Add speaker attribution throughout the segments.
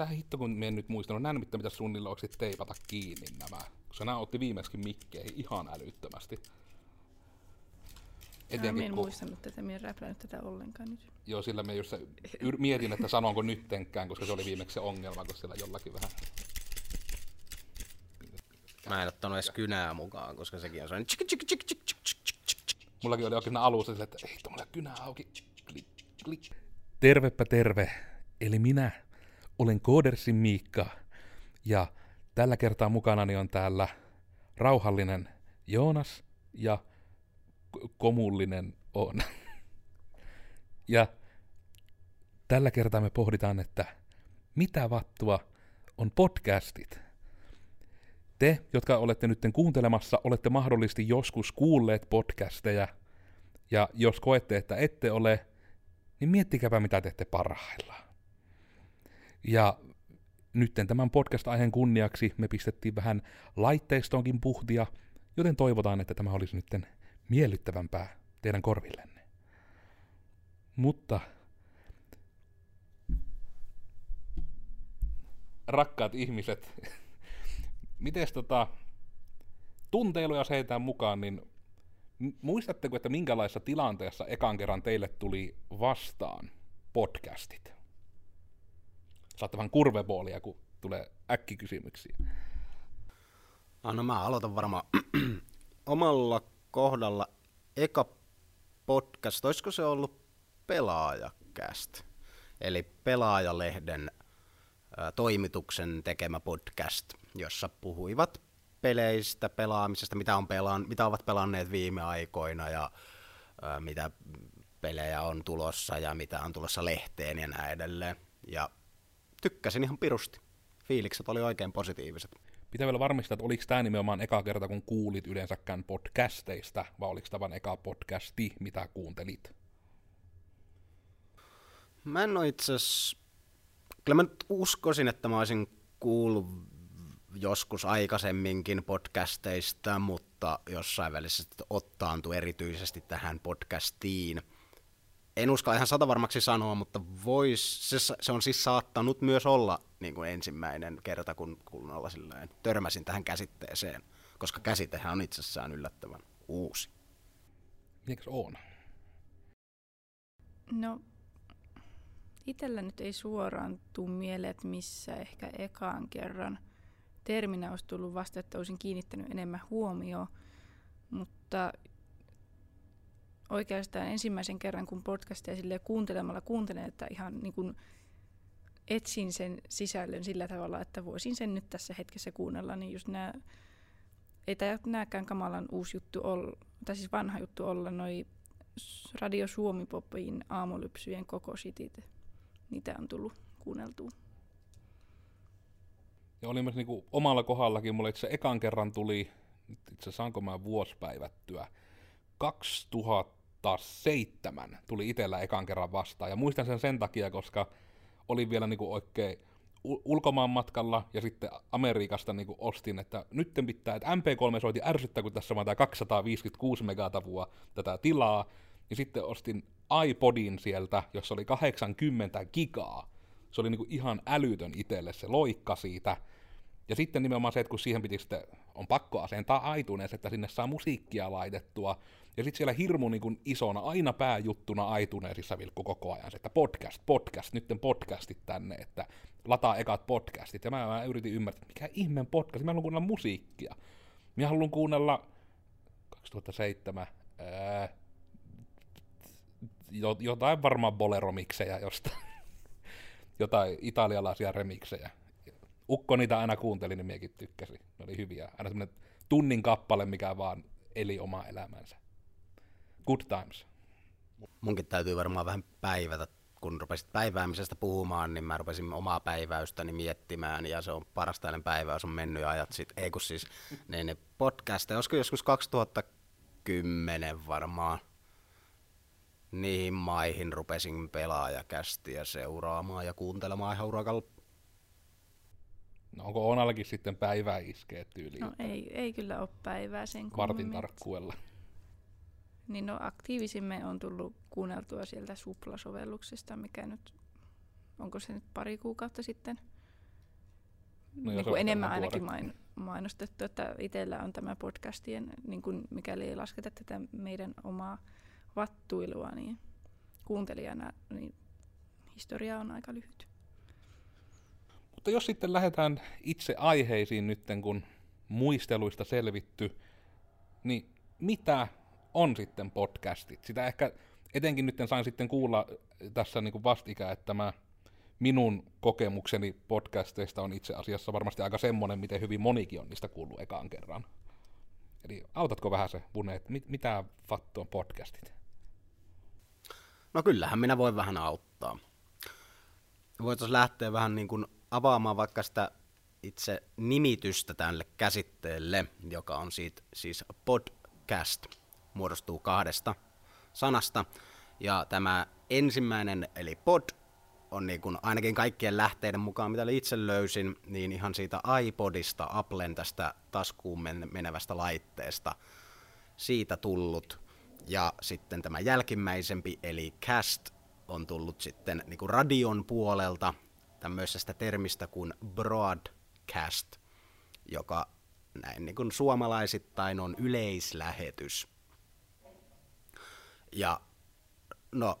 Speaker 1: Tähän hitto, kun me en nyt muistanut, nämä mitä pitäisi suunnilleen oikeasti teipata kiinni nämä. Koska nämä otti viimeksi mikkeihin ihan älyttömästi.
Speaker 2: Etenkin, en kun... muistanut tätä, minä en räplännyt tätä ollenkaan nyt.
Speaker 1: Joo, sillä me just yr- mietin, että sanonko nyttenkään, koska se oli viimeksi se ongelma, koska siellä jollakin vähän...
Speaker 3: Mä en ottanut edes kynää mukaan, koska sekin on sellainen
Speaker 1: Mullakin oli oikein alussa sille, että ei tuommoinen kynä auki. Klik, klik. Tervepä terve. Eli minä olen Koodersin Miikka. Ja tällä kertaa mukanani on täällä rauhallinen Joonas ja komullinen on. ja tällä kertaa me pohditaan, että mitä vattua on podcastit. Te, jotka olette nyt kuuntelemassa, olette mahdollisesti joskus kuulleet podcasteja, ja jos koette, että ette ole, niin miettikääpä mitä teette parhaillaan. Ja nytten tämän podcast-aiheen kunniaksi me pistettiin vähän laitteistoonkin puhtia, joten toivotaan, että tämä olisi nytten miellyttävämpää teidän korvillenne. Mutta rakkaat ihmiset, miten tota, tunteiluja heitään mukaan, niin muistatteko, että minkälaisessa tilanteessa ekan kerran teille tuli vastaan podcastit? Saatte vähän kurveboolia, kun tulee äkkikysymyksiä.
Speaker 3: Ah, no mä aloitan varmaan omalla kohdalla eka podcast, olisiko se ollut pelaajakäst? Eli pelaajalehden ä, toimituksen tekemä podcast, jossa puhuivat peleistä, pelaamisesta, mitä, on pelaan, mitä ovat pelanneet viime aikoina ja ä, mitä pelejä on tulossa ja mitä on tulossa lehteen ja näin edelleen. Ja tykkäsin ihan pirusti. Fiilikset oli oikein positiiviset.
Speaker 1: Pitää vielä varmistaa, että oliko tämä nimenomaan eka kerta, kun kuulit yleensäkään podcasteista, vai oliko tämä vain eka podcasti, mitä kuuntelit?
Speaker 3: Mä en ole itse Kyllä mä nyt uskoisin, että mä olisin kuullut joskus aikaisemminkin podcasteista, mutta jossain välissä ottaantui erityisesti tähän podcastiin – en uskalla ihan satavarmaksi sanoa, mutta vois, se, se on siis saattanut myös olla niin kuin ensimmäinen kerta, kun, kun olla silleen, törmäsin tähän käsitteeseen, koska käsitehän on itsessään yllättävän uusi.
Speaker 1: Mitäs on?
Speaker 2: No, itsellä nyt ei suoraan tuu mieleen, että missä ehkä ekaan kerran terminä olisi tullut vasta, että olisin kiinnittänyt enemmän huomioon, mutta oikeastaan ensimmäisen kerran, kun podcastia sille kuuntelemalla kuuntelen, että ihan niin kuin etsin sen sisällön sillä tavalla, että voisin sen nyt tässä hetkessä kuunnella, niin just nämä, ei tämä nämäkään kamalan uusi juttu olla, tai siis vanha juttu olla, noi Radio Suomi Popin aamulypsyjen koko sitit. Niitä on tullut kuunneltua.
Speaker 1: Ja oli myös niinku omalla kohdallakin, mulle itse ekan kerran tuli, itse saanko mä vuosipäivättyä, 2000 taas seitsemän tuli itsellä ekan kerran vastaan. Ja muistan sen sen takia, koska olin vielä niinku oikein ulkomaan matkalla ja sitten Amerikasta niinku ostin, että nyt pitää, että MP3 soiti ärsyttää, kun tässä on tämä 256 megatavua tätä tilaa. Ja sitten ostin iPodin sieltä, jossa oli 80 gigaa. Se oli niinku ihan älytön itselle se loikka siitä. Ja sitten nimenomaan se, että kun siihen piti sitten, on pakko asentaa iTunes, että sinne saa musiikkia laitettua, ja sitten siellä hirmu niin kuin isona, aina pääjuttuna iTunesissa vilkku koko ajan, että podcast, podcast, nytten podcastit tänne, että lataa ekat podcastit. Ja mä, mä yritin ymmärtää, mikä ihmeen podcast, mä haluan kuunnella musiikkia. Mä haluan kuunnella 2007 ää, jotain varmaan boleromiksejä jostain. jotain italialaisia remiksejä. Ukko niitä aina kuunteli, niin miekin tykkäsi. Ne oli hyviä. Aina semmoinen tunnin kappale, mikä vaan eli oma elämänsä. Good times.
Speaker 3: Munkin täytyy varmaan vähän päivätä, kun rupesit päiväämisestä puhumaan, niin mä rupesin omaa päiväystäni miettimään, ja se on parasta päiväys on mennyt ajat sitten, ei kun siis ne, ne podcasteja, olisiko joskus 2010 varmaan, niihin maihin rupesin pelaajakästiä seuraamaan ja kuuntelemaan ihan urakalla.
Speaker 1: No onko Onallakin sitten päivää iskeet tyyliin?
Speaker 2: No ei, ei kyllä ole päivää sen
Speaker 1: Vartin tarkkuella.
Speaker 2: Niin no aktiivisimme on tullut kuunneltua sieltä Supla-sovelluksesta, mikä nyt, onko se nyt pari kuukautta sitten
Speaker 1: No,
Speaker 2: niin kuin enemmän ainakin main, mainostettu, että itsellä on tämä podcastien, niin kuin mikäli ei lasketa tätä meidän omaa vattuilua, niin kuuntelijana niin historia on aika lyhyt.
Speaker 1: Mutta jos sitten lähdetään itse aiheisiin nyt, kun muisteluista selvitty, niin mitä on sitten podcastit? Sitä ehkä etenkin nyt sain sitten kuulla tässä niin kuin vastikään, että tämä minun kokemukseni podcasteista on itse asiassa varmasti aika semmoinen, miten hyvin monikin on niistä kuullut ekaan kerran. Eli autatko vähän se, Bune, että mit, mitä fattu on podcastit?
Speaker 3: No kyllähän minä voin vähän auttaa. Voitaisiin lähteä vähän niin kuin avaamaan vaikka sitä itse nimitystä tälle käsitteelle, joka on siitä, siis podcast, muodostuu kahdesta sanasta. Ja tämä ensimmäinen, eli pod, on niin kuin ainakin kaikkien lähteiden mukaan, mitä itse löysin, niin ihan siitä iPodista, Applen tästä taskuun men- menevästä laitteesta, siitä tullut. Ja sitten tämä jälkimmäisempi, eli cast, on tullut sitten niin kuin radion puolelta tämmöisestä termistä kuin broadcast, joka näin niin kuin suomalaisittain on yleislähetys. Ja no,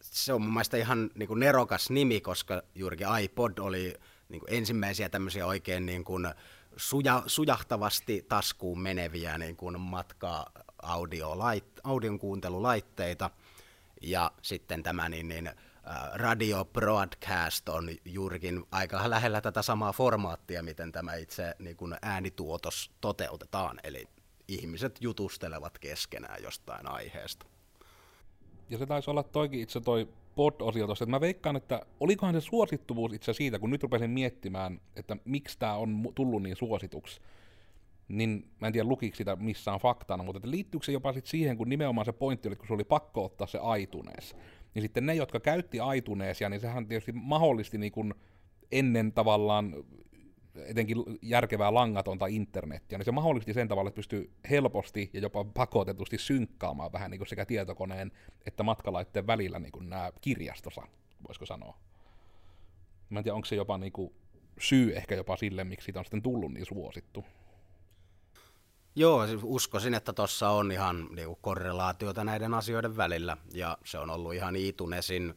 Speaker 3: se on mun mielestä ihan niin kuin nerokas nimi, koska juurikin iPod oli niin kuin ensimmäisiä tämmöisiä oikein niin kuin suja, sujahtavasti taskuun meneviä niin kuin matka audion kuuntelulaitteita. Ja sitten tämä niin, niin, radio broadcast on juurikin aika lähellä tätä samaa formaattia, miten tämä itse niin kuin äänituotos toteutetaan. Eli ihmiset jutustelevat keskenään jostain aiheesta.
Speaker 1: Ja se taisi olla toikin itse toi pod-osio tossa, että mä veikkaan, että olikohan se suosittuvuus itse siitä, kun nyt rupesin miettimään, että miksi tämä on tullut niin suosituksi, niin mä en tiedä lukiko sitä missään faktana, mutta että liittyykö se jopa sit siihen, kun nimenomaan se pointti oli, kun se oli pakko ottaa se iTunes, niin sitten ne, jotka käytti iTunesia, niin sehän tietysti mahdollisti niin kuin ennen tavallaan etenkin järkevää langatonta internettiä, niin se mahdollisti sen tavalla, että pystyy helposti ja jopa pakotetusti synkkaamaan vähän niin kuin sekä tietokoneen että matkalaitteen välillä niin kuin nämä kirjastossa, voisiko sanoa. Mä en tiedä, onko se jopa niin kuin syy ehkä jopa sille, miksi siitä on sitten tullut niin suosittu.
Speaker 3: Joo, siis uskoisin, että tuossa on ihan niinku korrelaatiota näiden asioiden välillä, ja se on ollut ihan iTunesin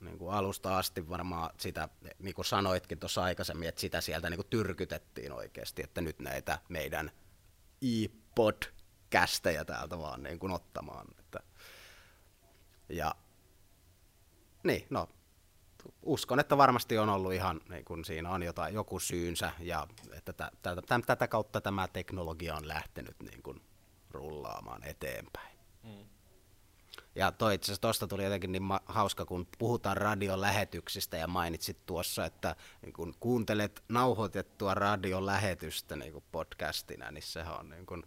Speaker 3: niin kuin alusta asti varmaan sitä, niin kuin sanoitkin tuossa aikaisemmin, että sitä sieltä niin kuin tyrkytettiin oikeasti, että nyt näitä meidän iPod-kästejä täältä vaan niin kuin ottamaan. Että, ja niin, no, uskon, että varmasti on ollut ihan, niin kuin siinä on jotain, joku syynsä, ja että tä, tä, tä, tätä kautta tämä teknologia on lähtenyt niin kuin rullaamaan eteenpäin. Ja toi itse asiassa tosta tuli jotenkin niin ma- hauska, kun puhutaan radion lähetyksistä ja mainitsit tuossa, että niin kun kuuntelet nauhoitettua radion lähetystä niin kuin podcastina, niin sehän on niin kuin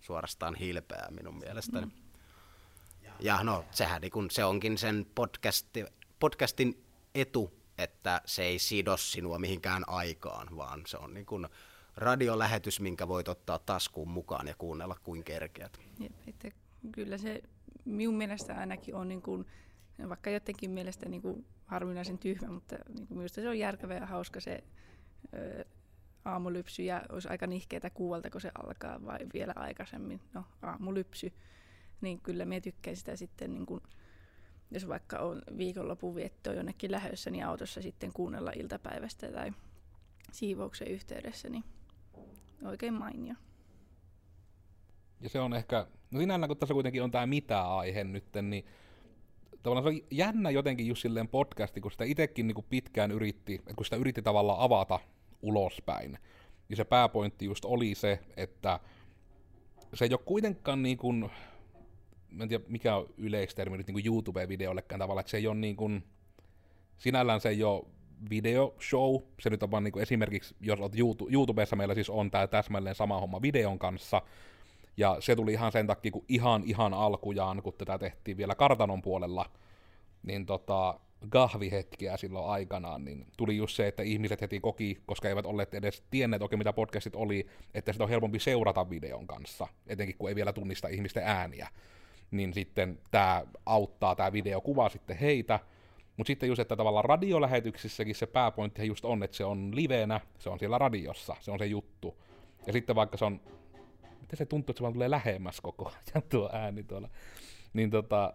Speaker 3: suorastaan hilpeää minun mielestäni. Mm. Ja no, sehän niin kun, se onkin sen podcasti, podcastin etu, että se ei sido sinua mihinkään aikaan, vaan se on niin kuin radiolähetys, minkä voit ottaa taskuun mukaan ja kuunnella kuin kerkeät.
Speaker 2: Jep, että kyllä se minun mielestä ainakin on, niin kuin, vaikka jotenkin mielestä niin kuin harvinaisen tyhmä, mutta niin kuin minusta se on järkevä ja hauska se ö, aamulypsy ja olisi aika nihkeetä kuuvalta, kun se alkaa vai vielä aikaisemmin, no aamulypsy, niin kyllä minä tykkään sitä sitten, niin kuin, jos vaikka on viikonlopun viettoa jonnekin lähössä, niin autossa sitten kuunnella iltapäivästä tai siivouksen yhteydessä, niin oikein mainio.
Speaker 1: Ja se on ehkä, no sinällään kun tässä kuitenkin on tämä mitä-aihe nyt, niin tavallaan se on jännä jotenkin just silleen podcasti, kun sitä itsekin niin pitkään yritti, että kun sitä yritti tavallaan avata ulospäin, niin se pääpointti just oli se, että se ei ole kuitenkaan niin kuin, mä en tiedä mikä on yleistermi nyt niin YouTube-videollekään tavalla, että se ei ole niin kuin, sinällään se ei ole videoshow, se nyt on vaan niin kuin esimerkiksi, jos olet YouTube, YouTubessa meillä siis on tämä täsmälleen sama homma videon kanssa, ja se tuli ihan sen takia, kun ihan ihan alkujaan, kun tätä tehtiin vielä kartanon puolella, niin tota, gahvihetkiä silloin aikanaan, niin tuli just se, että ihmiset heti koki, koska eivät olleet edes tienneet oikein mitä podcastit oli, että sitä on helpompi seurata videon kanssa, etenkin kun ei vielä tunnista ihmisten ääniä. Niin sitten tämä auttaa tämä videokuva sitten heitä, Mutta sitten just, että tavallaan radiolähetyksissäkin se pääpointti just on, että se on livenä, se on siellä radiossa, se on se juttu. Ja sitten vaikka se on, miten se tuntuu, että se vaan tulee lähemmäs koko ajan tuo ääni tuolla. Niin tota,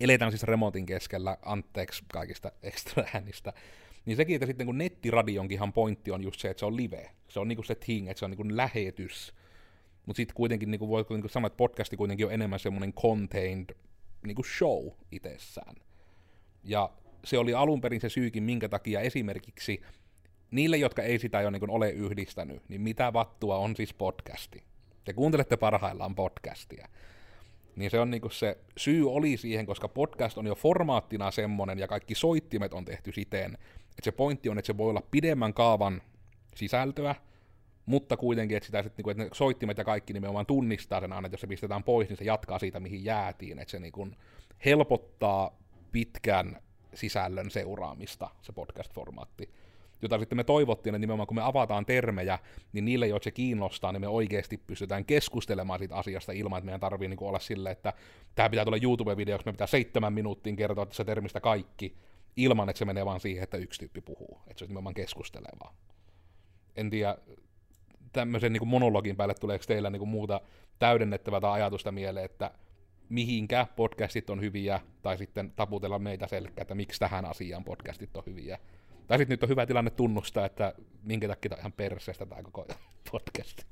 Speaker 1: eletään siis remotin keskellä, anteeksi kaikista ekstra äänistä. Niin sekin, että sitten kun nettiradionkinhan pointti on just se, että se on live. Se on niinku se thing, että se on niinku lähetys. Mutta sitten kuitenkin niinku voi niinku sanoa, että podcasti kuitenkin on enemmän semmoinen contained niinku show itsessään. Ja se oli alun perin se syykin, minkä takia esimerkiksi niille, jotka ei sitä jo niin ole yhdistänyt, niin mitä vattua on siis podcasti? Te kuuntelette parhaillaan podcastia. Niin se on niin se syy oli siihen, koska podcast on jo formaattina semmonen ja kaikki soittimet on tehty siten, että se pointti on, että se voi olla pidemmän kaavan sisältöä, mutta kuitenkin, että, sitä, että, niinku, että ne soittimet ja kaikki nimenomaan tunnistaa sen aina, että jos se pistetään pois, niin se jatkaa siitä, mihin jäätiin, että se niin kuin helpottaa pitkän sisällön seuraamista, se podcast-formaatti. Jota sitten me toivottiin, että nimenomaan kun me avataan termejä, niin niille, joita se kiinnostaa, niin me oikeasti pystytään keskustelemaan siitä asiasta ilman, että meidän tarvii niin olla silleen, että tämä pitää tulla YouTube-videoksi, me pitää seitsemän minuuttiin kertoa se termistä kaikki, ilman, että se menee vaan siihen, että yksi tyyppi puhuu. Että se on nimenomaan keskustelevaa. En tiedä, tämmöisen niin monologin päälle tuleeko teillä niin muuta täydennettävää tai ajatusta mieleen, että mihinkä podcastit on hyviä, tai sitten taputella meitä selkää, että miksi tähän asiaan podcastit on hyviä. Tai sitten nyt on hyvä tilanne tunnustaa, että minkä takia tämä on ihan perseestä tämä koko podcast.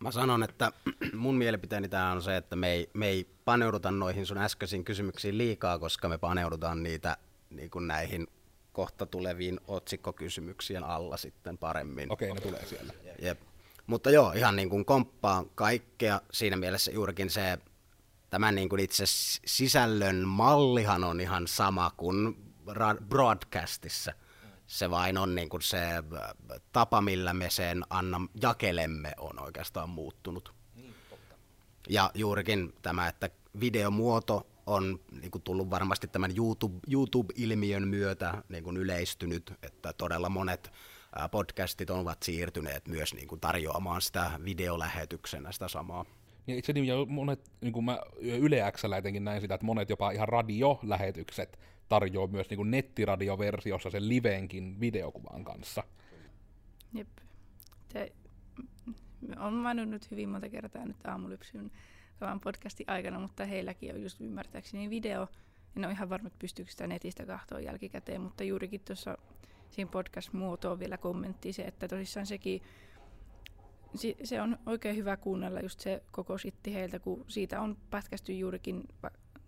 Speaker 3: Mä sanon, että mun mielipiteeni tämä on se, että me ei, me ei paneuduta noihin sun äskeisiin kysymyksiin liikaa, koska me paneudutaan niitä niin kuin näihin kohta tuleviin otsikkokysymyksien alla sitten paremmin.
Speaker 1: Okei, ne tulee siellä.
Speaker 3: Jep. Mutta joo, ihan niin kuin komppaan kaikkea. Siinä mielessä juurikin se tämän niin kuin itse sisällön mallihan on ihan sama kuin broadcastissa. Se vain on niin kuin se äh, tapa, millä me sen anna, jakelemme, on oikeastaan muuttunut. Niin, ja juurikin tämä, että videomuoto on niin kuin tullut varmasti tämän YouTube, YouTube-ilmiön myötä niin kuin yleistynyt, että todella monet äh, podcastit ovat siirtyneet myös niin kuin tarjoamaan sitä videolähetyksenä sitä samaa.
Speaker 1: Ja itse asiassa monet, niin kuin mä Yle Xllä etenkin näin sitä, että monet jopa ihan radiolähetykset tarjoaa myös niin kuin nettiradioversiossa sen liveenkin videokuvan kanssa.
Speaker 2: Jep. Se, on maininnut nyt hyvin monta kertaa nyt aamulypsyn tämän podcastin aikana, mutta heilläkin on just ymmärtääkseni video. En ole ihan varma, että pystyykö sitä netistä kahtoon jälkikäteen, mutta juurikin tuossa siinä podcast-muotoon vielä kommentti se, että tosissaan sekin se on oikein hyvä kuunnella just se koko sitti heiltä, kun siitä on pätkästy juurikin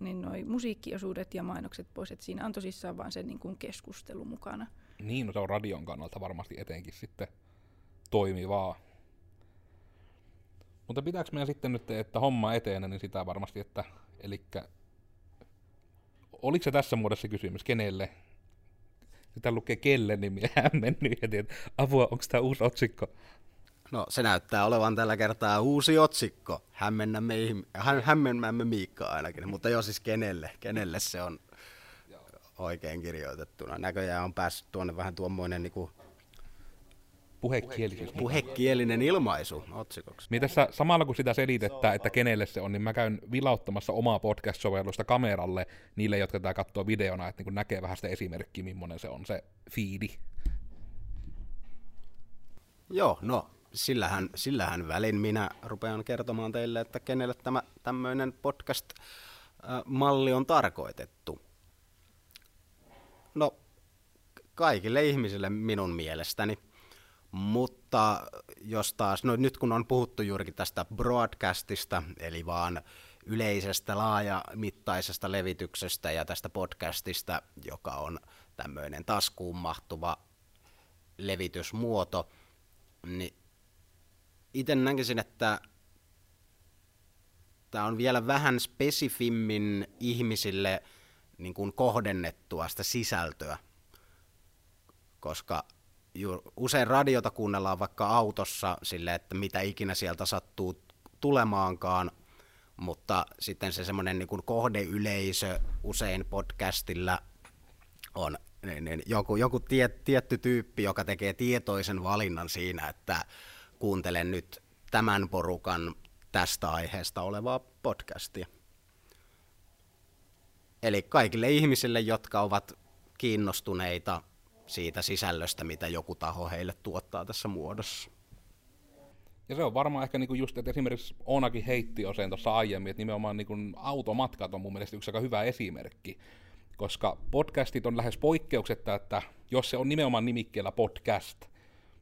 Speaker 2: niin noi musiikkiosuudet ja mainokset pois, että siinä on tosissaan vaan se niin kuin keskustelu mukana.
Speaker 1: Niin, no se on radion kannalta varmasti etenkin sitten toimivaa. Mutta pitääkö meidän sitten nyt, että homma etenee, niin sitä varmasti, että eli oliko se tässä muodossa kysymys, kenelle? Sitä lukee kelle nimi, hämmennyt ja tiedät, apua, onko tämä uusi otsikko?
Speaker 3: No se näyttää olevan tällä kertaa uusi otsikko. Hämmennämme, hämmennämme Miikkaa ainakin, mutta joo siis kenelle, kenelle se on oikein kirjoitettuna. Näköjään on päässyt tuonne vähän tuommoinen niin
Speaker 1: Puhekielinen.
Speaker 3: Puhekielinen ilmaisu otsikoksi.
Speaker 1: Niin tässä samalla kun sitä selitetään, että kenelle se on, niin mä käyn vilauttamassa omaa podcast-sovellusta kameralle niille, jotka tätä katsoo videona, että niin näkee vähän sitä esimerkkiä, millainen se on se fiidi.
Speaker 3: Joo, no sillähän, sillähän välin minä rupean kertomaan teille, että kenelle tämä tämmöinen podcast-malli on tarkoitettu. No, kaikille ihmisille minun mielestäni. Mutta jos taas, no nyt kun on puhuttu juurikin tästä broadcastista, eli vaan yleisestä laajamittaisesta levityksestä ja tästä podcastista, joka on tämmöinen taskuun mahtuva levitysmuoto, niin itse näkisin, että tämä on vielä vähän spesifimmin ihmisille niin kuin kohdennettua sitä sisältöä, koska usein radiota kuunnellaan vaikka autossa sille, että mitä ikinä sieltä sattuu tulemaankaan, mutta sitten se semmoinen niin kuin kohdeyleisö usein podcastilla on niin, niin, joku, joku tie, tietty tyyppi, joka tekee tietoisen valinnan siinä, että kuuntelen nyt tämän porukan tästä aiheesta olevaa podcastia. Eli kaikille ihmisille, jotka ovat kiinnostuneita siitä sisällöstä, mitä joku taho heille tuottaa tässä muodossa.
Speaker 1: Ja se on varmaan ehkä niinku just, että esimerkiksi Oonakin heitti jo sen tuossa aiemmin, että nimenomaan niinku automatkat on mun mielestä yksi aika hyvä esimerkki, koska podcastit on lähes poikkeuksetta, että jos se on nimenomaan nimikkeellä podcast,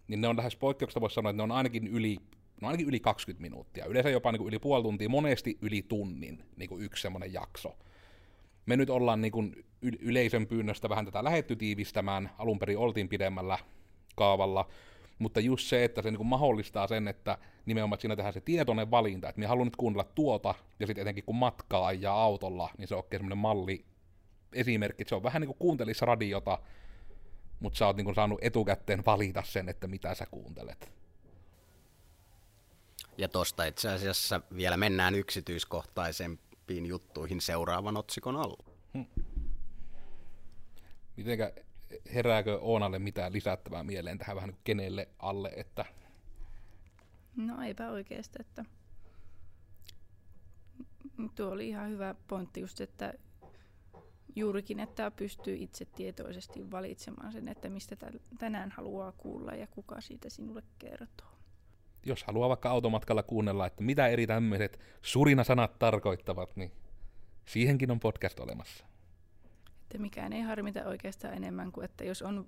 Speaker 1: niin ne on lähes poikkeuksetta, voisi sanoa, että ne on ainakin yli, no ainakin yli 20 minuuttia, yleensä jopa niinku yli puoli tuntia, monesti yli tunnin niinku yksi semmoinen jakso. Me nyt ollaan niinku yleisön pyynnöstä vähän tätä lähetty tiivistämään, alun perin oltiin pidemmällä kaavalla, mutta just se, että se niin kuin mahdollistaa sen, että nimenomaan että siinä tehdään se tietoinen valinta, että minä haluan nyt kuunnella tuota, ja sitten etenkin kun matkaa ja autolla, niin se on oikein semmoinen malli, esimerkki, että se on vähän niin kuin kuuntelisi radiota, mutta sä oot niin saanut etukäteen valita sen, että mitä sä kuuntelet.
Speaker 3: Ja tosta itse asiassa vielä mennään yksityiskohtaisempiin juttuihin seuraavan otsikon alla. Hmm.
Speaker 1: Mitenkä herääkö Oonalle mitään lisättävää mieleen tähän vähän niin kenelle alle, että...
Speaker 2: No eipä oikeasti, että tuo oli ihan hyvä pointti just, että juurikin, että pystyy itse tietoisesti valitsemaan sen, että mistä tänään haluaa kuulla ja kuka siitä sinulle kertoo.
Speaker 1: Jos haluaa vaikka automatkalla kuunnella, että mitä eri tämmöiset surinasanat tarkoittavat, niin siihenkin on podcast olemassa
Speaker 2: että mikään ei harmita oikeastaan enemmän kuin, että jos on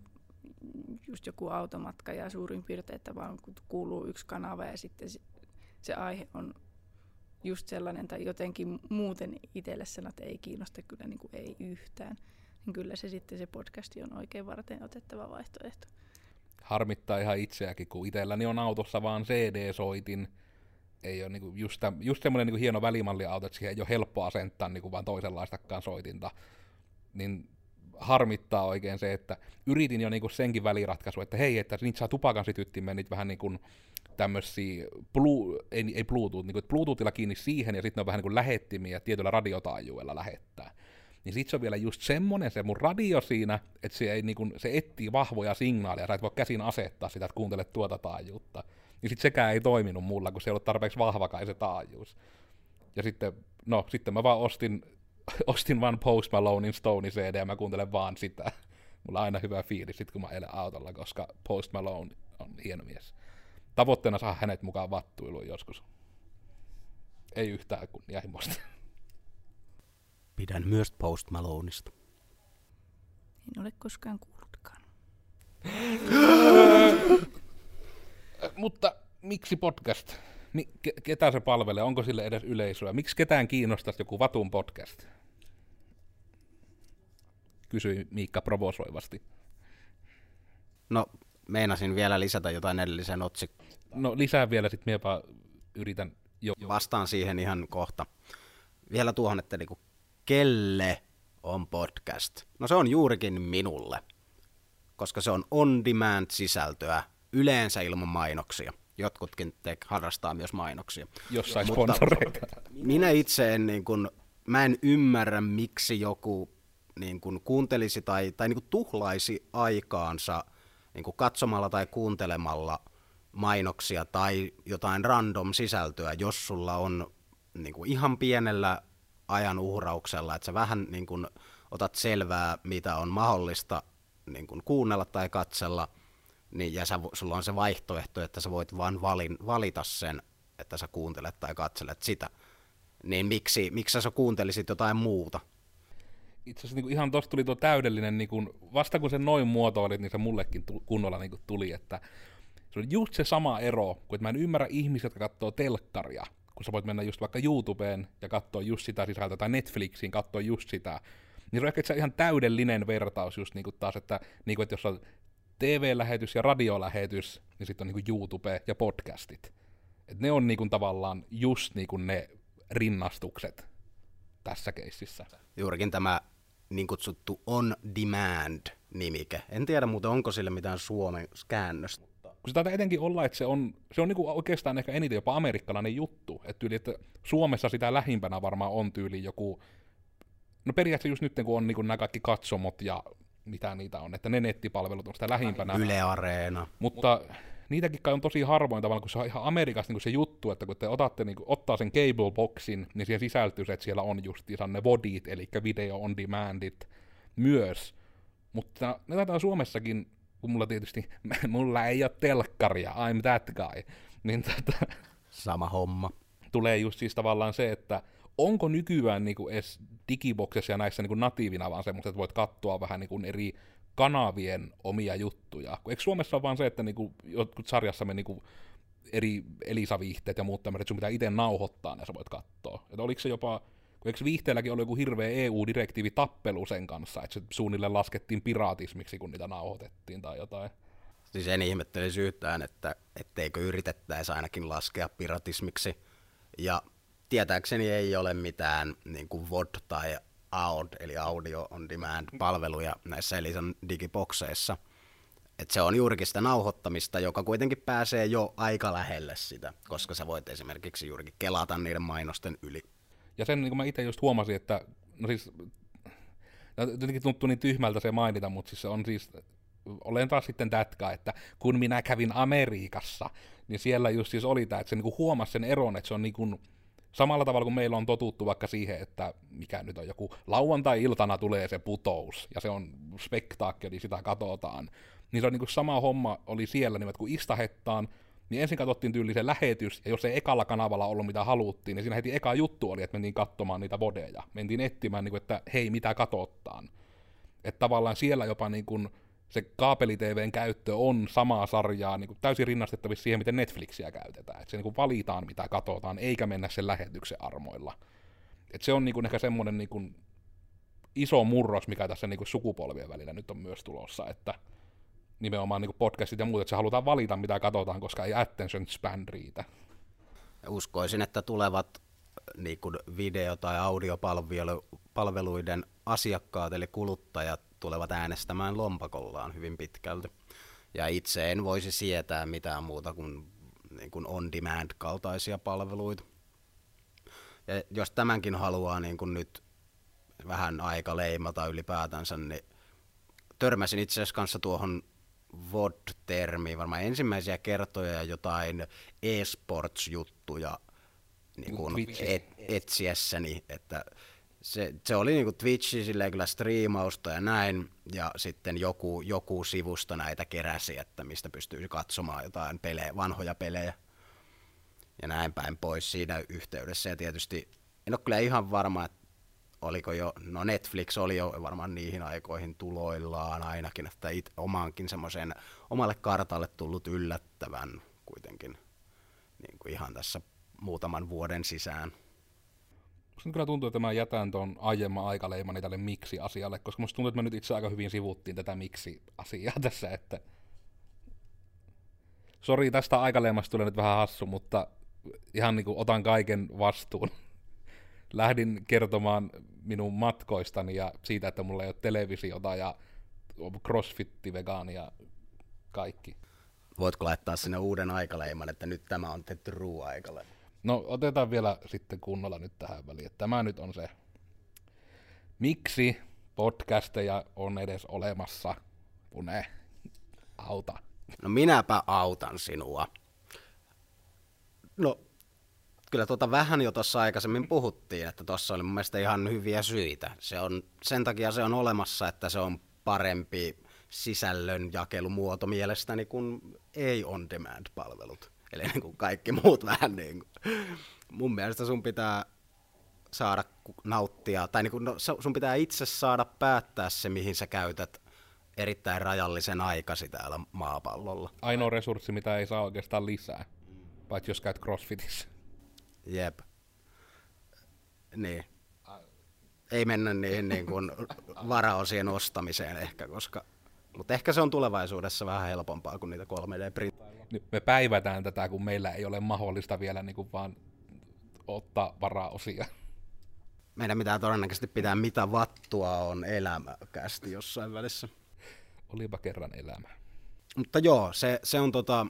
Speaker 2: just joku automatka ja suurin piirtein, että vaan kuuluu yksi kanava ja sitten se aihe on just sellainen tai jotenkin muuten itselle että ei kiinnosta kyllä niin kuin ei yhtään, niin kyllä se sitten se podcasti on oikein varten otettava vaihtoehto.
Speaker 1: Harmittaa ihan itseäkin, kun itselläni on autossa vaan CD-soitin, ei ole niinku just, just semmoinen niinku hieno välimalliauto, että siihen ei ole helppo asentaa niinku vaan toisenlaistakaan soitinta niin harmittaa oikein se, että yritin jo niinku senkin väliratkaisu, että hei, että niitä saa tupakan sytyttimeen niitä vähän niin kuin tämmöisiä, blue, ei, ei Bluetooth, niin kuin, Bluetoothilla kiinni siihen ja sitten on vähän niin kuin lähettimiä tietyllä radiotaajuudella lähettää. Niin sit se on vielä just semmonen se mun radio siinä, että se, ei, niin kuin, se etsii vahvoja signaaleja, sä et voi käsin asettaa sitä, että kuuntelet tuota taajuutta. Niin sit sekään ei toiminut mulla, kun se ei ollut tarpeeksi vahvakaan se taajuus. Ja sitten, no, sitten mä vaan ostin ostin vaan Post Malonein Stone CD ja mä kuuntelen vaan sitä. Mulla on aina hyvä fiilis sit, kun mä elän autolla, koska Post Malone on hieno mies. Tavoitteena saa hänet mukaan vattuiluun joskus. Ei yhtään kunnianhimoista.
Speaker 3: Pidän myös Post Maloneista.
Speaker 2: En ole koskaan kuullutkaan.
Speaker 1: Mutta miksi podcast? ketä se palvelee? Onko sille edes yleisöä? Miksi ketään kiinnostaisi joku Vatun podcast? Kysyi Miikka provosoivasti.
Speaker 3: No, meinasin vielä lisätä jotain edellisen otsikkoon.
Speaker 1: No lisää vielä, sitten minäpä yritän jo.
Speaker 3: Vastaan siihen ihan kohta. Vielä tuohon, että niinku, kelle on podcast? No se on juurikin minulle, koska se on on-demand sisältöä, yleensä ilman mainoksia. Jotkutkin te harrastaa myös mainoksia.
Speaker 1: Jossain sponsoreita.
Speaker 3: Minä itse en, niin kun, mä en ymmärrä, miksi joku niin kun kuuntelisi tai, tai niin kun tuhlaisi aikaansa niin kun katsomalla tai kuuntelemalla mainoksia tai jotain random sisältöä, jos sulla on niin kun ihan pienellä ajan uhrauksella, että sä vähän niin kun otat selvää, mitä on mahdollista niin kun kuunnella tai katsella, niin, ja sä, sulla on se vaihtoehto, että sä voit valin, valita sen, että sä kuuntelet tai katselet sitä, niin miksi, miksi sä kuuntelisit jotain muuta?
Speaker 1: Itse asiassa niin ihan tosta tuli tuo täydellinen, niin kuin, vasta kun se noin muotoilit, niin se mullekin kunnolla niin kuin tuli, että se on just se sama ero, kun että mä en ymmärrä ihmisiä, jotka katsoo telkkaria, kun sä voit mennä just vaikka YouTubeen ja katsoa just sitä sisältöä, tai Netflixiin katsoa just sitä, niin se on ehkä ihan täydellinen vertaus just niin kuin taas, että, niin kuin, että jos on TV-lähetys ja radiolähetys, niin sitten on niin kuin YouTube ja podcastit. Et ne on niin kuin tavallaan just niin kuin ne rinnastukset tässä keississä.
Speaker 3: Juurikin tämä niin kutsuttu on-demand-nimike. En tiedä muuten, onko sille mitään suomen käännöstä.
Speaker 1: Kun se taitaa etenkin olla, että se on, se on niinku oikeastaan ehkä eniten jopa amerikkalainen juttu. Että tyyli, että Suomessa sitä lähimpänä varmaan on tyyli joku, no periaatteessa just nyt kun on niinku nämä kaikki katsomot ja mitä niitä on, että ne nettipalvelut on sitä lähimpänä.
Speaker 3: Yle Areena.
Speaker 1: Mutta niitäkin kai on tosi harvoin tavallaan, kun se on ihan Amerikassa niin se juttu, että kun te otatte, niin kuin, ottaa sen cable boxin, niin siihen sisältyy se, että siellä on justiinsa ne vodit, eli video on demandit myös. Mutta ne taitaa Suomessakin, kun mulla tietysti, mulla ei ole telkkaria, I'm that guy, niin tota,
Speaker 3: Sama homma.
Speaker 1: tulee just siis tavallaan se, että onko nykyään niin kuin edes digiboksessa ja näissä niin kuin natiivina vaan semmoista, että voit katsoa vähän niin kuin eri kanavien omia juttuja. Eikö Suomessa ole vaan se, että niin kuin jotkut sarjassa me niin kuin eri Elisa-viihteet ja muut tämmöiset, sun pitää itse nauhoittaa ne, sä voit katsoa. Että oliko se jopa, kun eikö viihteelläkin ollut joku hirveä EU-direktiivi tappelu sen kanssa, että se suunnilleen laskettiin piraatismiksi, kun niitä nauhoitettiin tai jotain.
Speaker 3: Siis en ihmettelisi yhtään, että etteikö yritettäisi ainakin laskea piratismiksi. Ja tietääkseni ei ole mitään niin kuin VOD tai AUD, eli Audio on Demand palveluja näissä Elisan digibokseissa. Et se on juurikin sitä nauhoittamista, joka kuitenkin pääsee jo aika lähelle sitä, koska sä voit esimerkiksi juurikin kelata niiden mainosten yli.
Speaker 1: Ja sen niin kuin mä itse just huomasin, että no siis, no, jotenkin tuntuu niin tyhmältä se mainita, mutta siis se on siis, olen taas sitten tätkä, että kun minä kävin Amerikassa, niin siellä just siis oli tämä, että se niin kuin huomasi sen eron, että se on niin kuin, samalla tavalla kuin meillä on totuttu vaikka siihen, että mikä nyt on joku lauantai-iltana tulee se putous, ja se on spektaakkeli, sitä katsotaan, niin se on niin kuin sama homma oli siellä, niin että kun istahettaan, niin ensin katsottiin tyyli se lähetys, ja jos ei ekalla kanavalla ollut mitä haluttiin, niin siinä heti eka juttu oli, että mentiin katsomaan niitä vodeja. Mentiin etsimään, niin kuin, että hei, mitä katottaan. Että tavallaan siellä jopa niin kuin, se kaapeli-TVn käyttö on samaa sarjaa niin kuin täysin rinnastettavissa siihen, miten Netflixiä käytetään. Että se niin kuin valitaan, mitä katsotaan, eikä mennä sen lähetyksen armoilla. Et se on niin kuin ehkä semmoinen niin kuin iso murros, mikä tässä niin kuin sukupolvien välillä nyt on myös tulossa, että nimenomaan niin kuin podcastit ja muut, että se halutaan valita, mitä katsotaan, koska ei attention span riitä.
Speaker 3: Uskoisin, että tulevat niin kuin video- tai audiopalveluiden asiakkaat eli kuluttajat tulevat äänestämään lompakollaan hyvin pitkälti. Ja itse en voisi sietää mitään muuta kuin, niin kuin on-demand-kaltaisia palveluita. Ja jos tämänkin haluaa niin kuin nyt vähän aika leimata ylipäätänsä, niin törmäsin itse asiassa kanssa tuohon VOD-termiin varmaan ensimmäisiä kertoja jotain e-sports-juttuja niin kuin et, etsiessäni, että se, se oli niin kuin Twitchi silleen kyllä striimausta ja näin, ja sitten joku, joku sivusto näitä keräsi, että mistä pystyy katsomaan jotain pelejä, vanhoja pelejä ja näin päin pois siinä yhteydessä. Ja tietysti en ole kyllä ihan varma, että oliko jo, no Netflix oli jo varmaan niihin aikoihin tuloillaan ainakin, että it, omaankin semmoisen omalle kartalle tullut yllättävän kuitenkin niin kuin ihan tässä muutaman vuoden sisään.
Speaker 1: Musta kyllä tuntuu, että mä jätän tuon aiemman aikaleimani tälle miksi-asialle, koska musta tuntuu, että me nyt itse aika hyvin sivuttiin tätä miksi-asiaa tässä, että Sori, tästä aikaleimasta tulee nyt vähän hassu, mutta ihan niin kuin otan kaiken vastuun. Lähdin kertomaan minun matkoistani ja siitä, että mulla ei ole televisiota ja crossfitti, vegaani ja kaikki.
Speaker 3: Voitko laittaa sinne uuden aikaleiman, että nyt tämä on tehty ruoaikalle?
Speaker 1: No otetaan vielä sitten kunnolla nyt tähän väliin. Tämä nyt on se, miksi podcasteja on edes olemassa, Pune, auta.
Speaker 3: No minäpä autan sinua. No, kyllä tuota vähän jo tuossa aikaisemmin puhuttiin, että tuossa oli mun mielestä ihan hyviä syitä. Se on, sen takia se on olemassa, että se on parempi sisällön jakelumuoto mielestäni kuin ei on-demand-palvelut. Eli niin kuin kaikki muut vähän niin kuin. Mun mielestä sun pitää saada nauttia, tai niin kuin, no, sun pitää itse saada päättää se, mihin sä käytät erittäin rajallisen aikasi täällä maapallolla.
Speaker 1: Ainoa resurssi, mitä ei saa oikeastaan lisää, paitsi jos käyt crossfitissä.
Speaker 3: Jep. Niin. Ei mennä niihin niin kuin varaosien ostamiseen ehkä, koska... Mutta ehkä se on tulevaisuudessa vähän helpompaa kuin niitä 3D-printtailla.
Speaker 1: Nyt me päivätään tätä, kun meillä ei ole mahdollista vielä niin kuin vaan ottaa varaosia.
Speaker 3: Meidän pitää todennäköisesti pitää mitä vattua on elämäkästi jossain välissä.
Speaker 1: Olipa kerran elämä.
Speaker 3: Mutta joo, se, se on tota,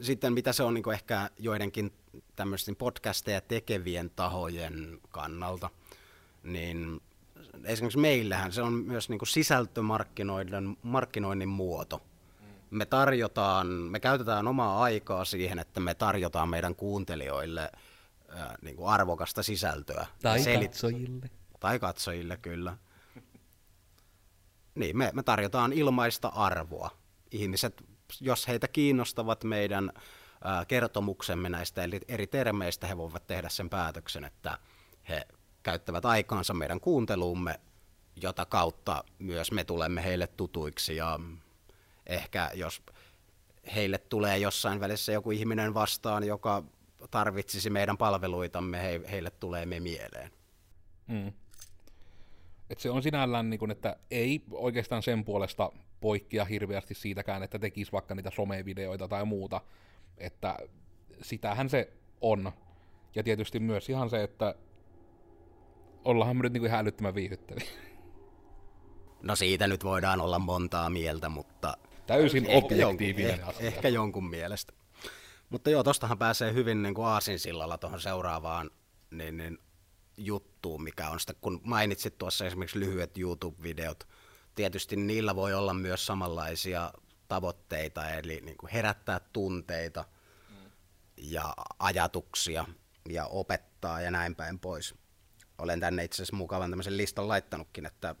Speaker 3: sitten mitä se on niin ehkä joidenkin tämmöisten podcasteja tekevien tahojen kannalta, niin esimerkiksi meillähän se on myös niin sisältömarkkinoinnin markkinoinnin muoto. Me tarjotaan, me käytetään omaa aikaa siihen, että me tarjotaan meidän kuuntelijoille ää, niin kuin arvokasta sisältöä.
Speaker 1: Tai
Speaker 3: Selit-
Speaker 1: katsojille.
Speaker 3: Tai katsojille, kyllä. Niin, me, me tarjotaan ilmaista arvoa. Ihmiset, jos heitä kiinnostavat meidän ää, kertomuksemme näistä eri, eri termeistä, he voivat tehdä sen päätöksen, että he käyttävät aikaansa meidän kuunteluumme, jota kautta myös me tulemme heille tutuiksi ja ehkä jos heille tulee jossain välissä joku ihminen vastaan, joka tarvitsisi meidän palveluitamme, he, heille tulee me mieleen.
Speaker 1: Mm. Et se on sinällään, niin kun, että ei oikeastaan sen puolesta poikkea hirveästi siitäkään, että tekisi vaikka niitä somevideoita tai muuta. Että sitähän se on. Ja tietysti myös ihan se, että ollaan me nyt niin ihan älyttömän viihdyttäviä.
Speaker 3: No siitä nyt voidaan olla montaa mieltä, mutta...
Speaker 1: Täysin objektiivinen
Speaker 3: ehkä,
Speaker 1: asia.
Speaker 3: ehkä jonkun mielestä. Mutta joo, tostahan pääsee hyvin niin kuin aasinsillalla tuohon seuraavaan niin, niin, juttuun, mikä on sitä, kun mainitsit tuossa esimerkiksi lyhyet YouTube-videot, tietysti niillä voi olla myös samanlaisia tavoitteita, eli niin kuin herättää tunteita ja ajatuksia ja opettaa ja näin päin pois. Olen tänne itse asiassa mukavan tämmöisen listan laittanutkin, että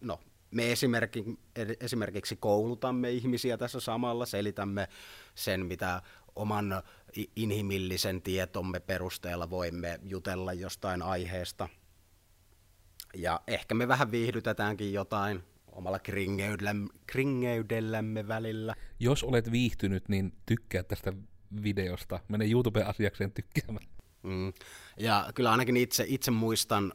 Speaker 3: no, me esimerkiksi, esimerkiksi koulutamme ihmisiä tässä samalla, selitämme sen, mitä oman inhimillisen tietomme perusteella voimme jutella jostain aiheesta. Ja ehkä me vähän viihdytetäänkin jotain omalla kringeydellämme, kringeydellämme välillä.
Speaker 1: Jos olet viihtynyt, niin tykkää tästä videosta. Mene YouTube-asiakseen tykkäämään.
Speaker 3: Mm. Ja kyllä ainakin itse, itse muistan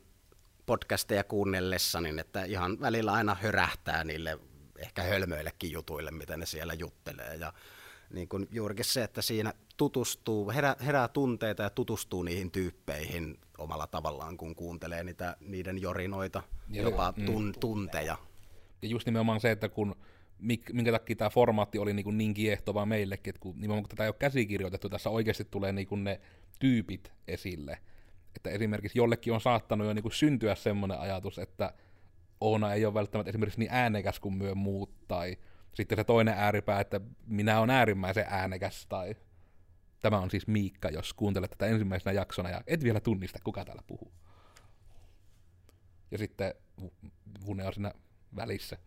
Speaker 3: podcasteja kuunnellessani, niin että ihan välillä aina hörähtää niille ehkä hölmöillekin jutuille, mitä ne siellä juttelee. Ja niin kuin juurikin se, että siinä tutustuu, herää, herää tunteita ja tutustuu niihin tyyppeihin omalla tavallaan, kun kuuntelee niitä, niiden jorinoita, ja jopa mm. tun, tunteja.
Speaker 1: Ja just nimenomaan se, että kun minkä takia tämä formaatti oli niin, niin kiehtova meillekin, että kun nimenomaan kun tätä ei ole käsikirjoitettu, tässä oikeasti tulee niin kuin ne tyypit esille. Että esimerkiksi jollekin on saattanut jo niin kuin syntyä semmoinen ajatus, että Oona ei ole välttämättä esimerkiksi niin äänekäs kuin myö muut, tai sitten se toinen ääripää, että minä olen äärimmäisen äänekäs, tai tämä on siis Miikka, jos kuuntelet tätä ensimmäisenä jaksona ja et vielä tunnista, kuka täällä puhuu. Ja sitten Vune on siinä välissä.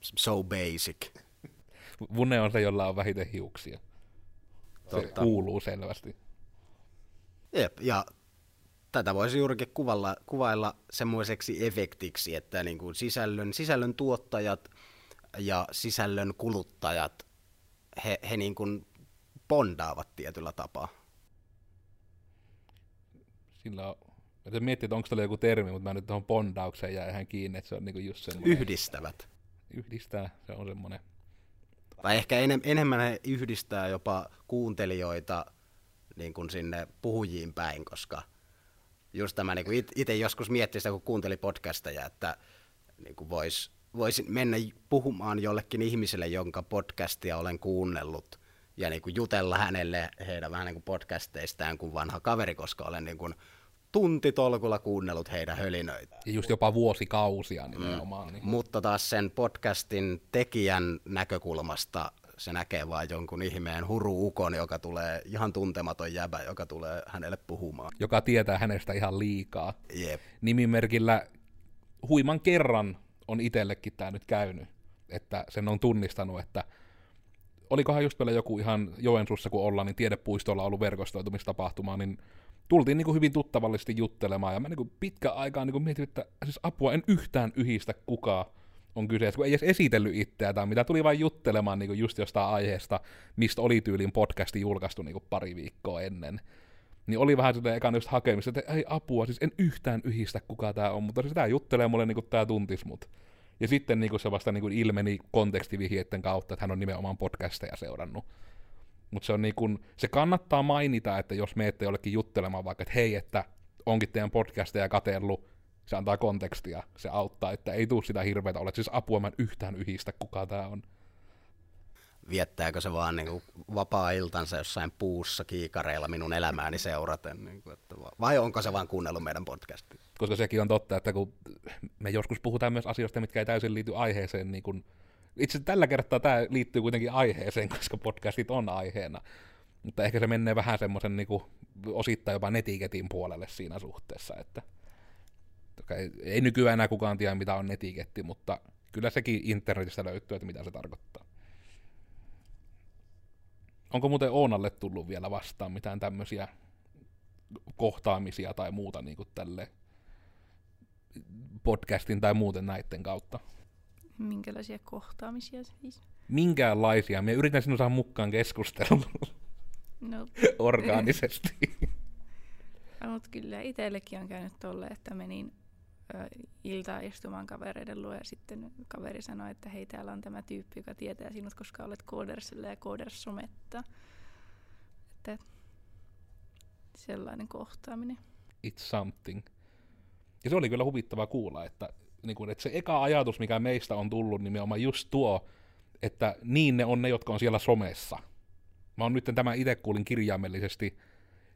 Speaker 3: So basic.
Speaker 1: Vune on se, jolla on vähiten hiuksia. Se Totta. kuuluu selvästi.
Speaker 3: Jep, ja tätä voisi juurikin kuvalla, kuvailla semmoiseksi efektiksi, että niin kuin sisällön, sisällön tuottajat ja sisällön kuluttajat, he, he niin kuin bondaavat tietyllä tapaa.
Speaker 1: Sillä on, että miettii, että onko tällä joku termi, mutta mä nyt tuohon bondaukseen jää ihan kiinni, että se on niin kuin just semmoinen...
Speaker 3: Yhdistävät.
Speaker 1: Yhdistää, se on semmoinen.
Speaker 3: Tai ehkä enem, enemmän he yhdistää jopa kuuntelijoita niin kuin sinne puhujiin päin, koska just tämä niin kuin itse joskus miettii sitä, kun kuunteli podcasteja, että niin kuin vois mennä puhumaan jollekin ihmiselle, jonka podcastia olen kuunnellut, ja niin kuin jutella hänelle heidän vähän niin kuin podcasteistaan kuin vanha kaveri, koska olen niin kuin tuntitolkulla kuunnellut heidän hölinöitä.
Speaker 1: Ja just jopa vuosikausia nimenomaan. Mm.
Speaker 3: Niin. Mutta taas sen podcastin tekijän näkökulmasta se näkee vain jonkun ihmeen huru-ukon, joka tulee ihan tuntematon jäbä, joka tulee hänelle puhumaan.
Speaker 1: Joka tietää hänestä ihan liikaa.
Speaker 3: Jep.
Speaker 1: Nimimerkillä huiman kerran on itsellekin tämä nyt käynyt, että sen on tunnistanut, että olikohan just vielä joku ihan Joensuussa, kun ollaan, niin tiedepuistolla ollut verkostoitumistapahtuma, niin tultiin niin kuin hyvin tuttavallisesti juttelemaan, ja mä niin kuin pitkä aikaa niin kuin mietin, että siis apua en yhtään yhistä kukaan on kyseessä, kun ei edes esitellyt itseä tai mitä, tuli vain juttelemaan niin just jostain aiheesta, mistä oli tyylin podcasti julkaistu niin pari viikkoa ennen. Niin oli vähän sitä ekan just hakemista, että ei apua, siis en yhtään yhistä kuka tämä on, mutta sitä juttelee mulle niin tämä tuntis mut. Ja sitten niin se vasta niin ilmeni kontekstivihjeiden kautta, että hän on nimenomaan podcasteja seurannut. Mutta se, on niin kuin, se kannattaa mainita, että jos menette jollekin juttelemaan vaikka, että hei, että onkin teidän podcasteja katellut, se antaa kontekstia, se auttaa, että ei tule sitä hirveätä, olet siis apua, mä en yhtään yhistä, kuka tämä on.
Speaker 3: Viettääkö se vaan niin vapaa-iltansa jossain puussa kiikareilla minun elämääni seuraten, niin kuin, että vai onko se vaan kuunnellut meidän podcastia?
Speaker 1: Koska sekin on totta, että kun me joskus puhutaan myös asioista, mitkä ei täysin liity aiheeseen, niin kun, itse tällä kertaa tämä liittyy kuitenkin aiheeseen, koska podcastit on aiheena, mutta ehkä se menee vähän semmoisen niin osittain jopa netiketin puolelle siinä suhteessa, että Ei, ei nykyään enää kukaan tiedä, mitä on netiketti, mutta kyllä sekin internetistä löytyy, että mitä se tarkoittaa. Onko muuten Oonalle tullut vielä vastaan mitään tämmöisiä kohtaamisia tai muuta niin kuin tälle podcastin tai muuten näiden kautta?
Speaker 2: Minkälaisia kohtaamisia siis?
Speaker 1: Minkäänlaisia. Me yritän sinun saada mukaan keskusteluun
Speaker 2: No,
Speaker 1: orgaanisesti.
Speaker 2: mutta kyllä itsellekin on käynyt tolle, että menin iltaa istumaan kavereiden luo ja sitten kaveri sanoi, että hei täällä on tämä tyyppi, joka tietää sinut, koska olet Codersilla ja Coders sometta. Että sellainen kohtaaminen.
Speaker 1: It's something. Ja se oli kyllä huvittava kuulla, että, niin kuin, että se eka ajatus, mikä meistä on tullut, nimenomaan just tuo, että niin ne on ne, jotka on siellä somessa. Mä oon nyt tämän itse kuulin kirjaimellisesti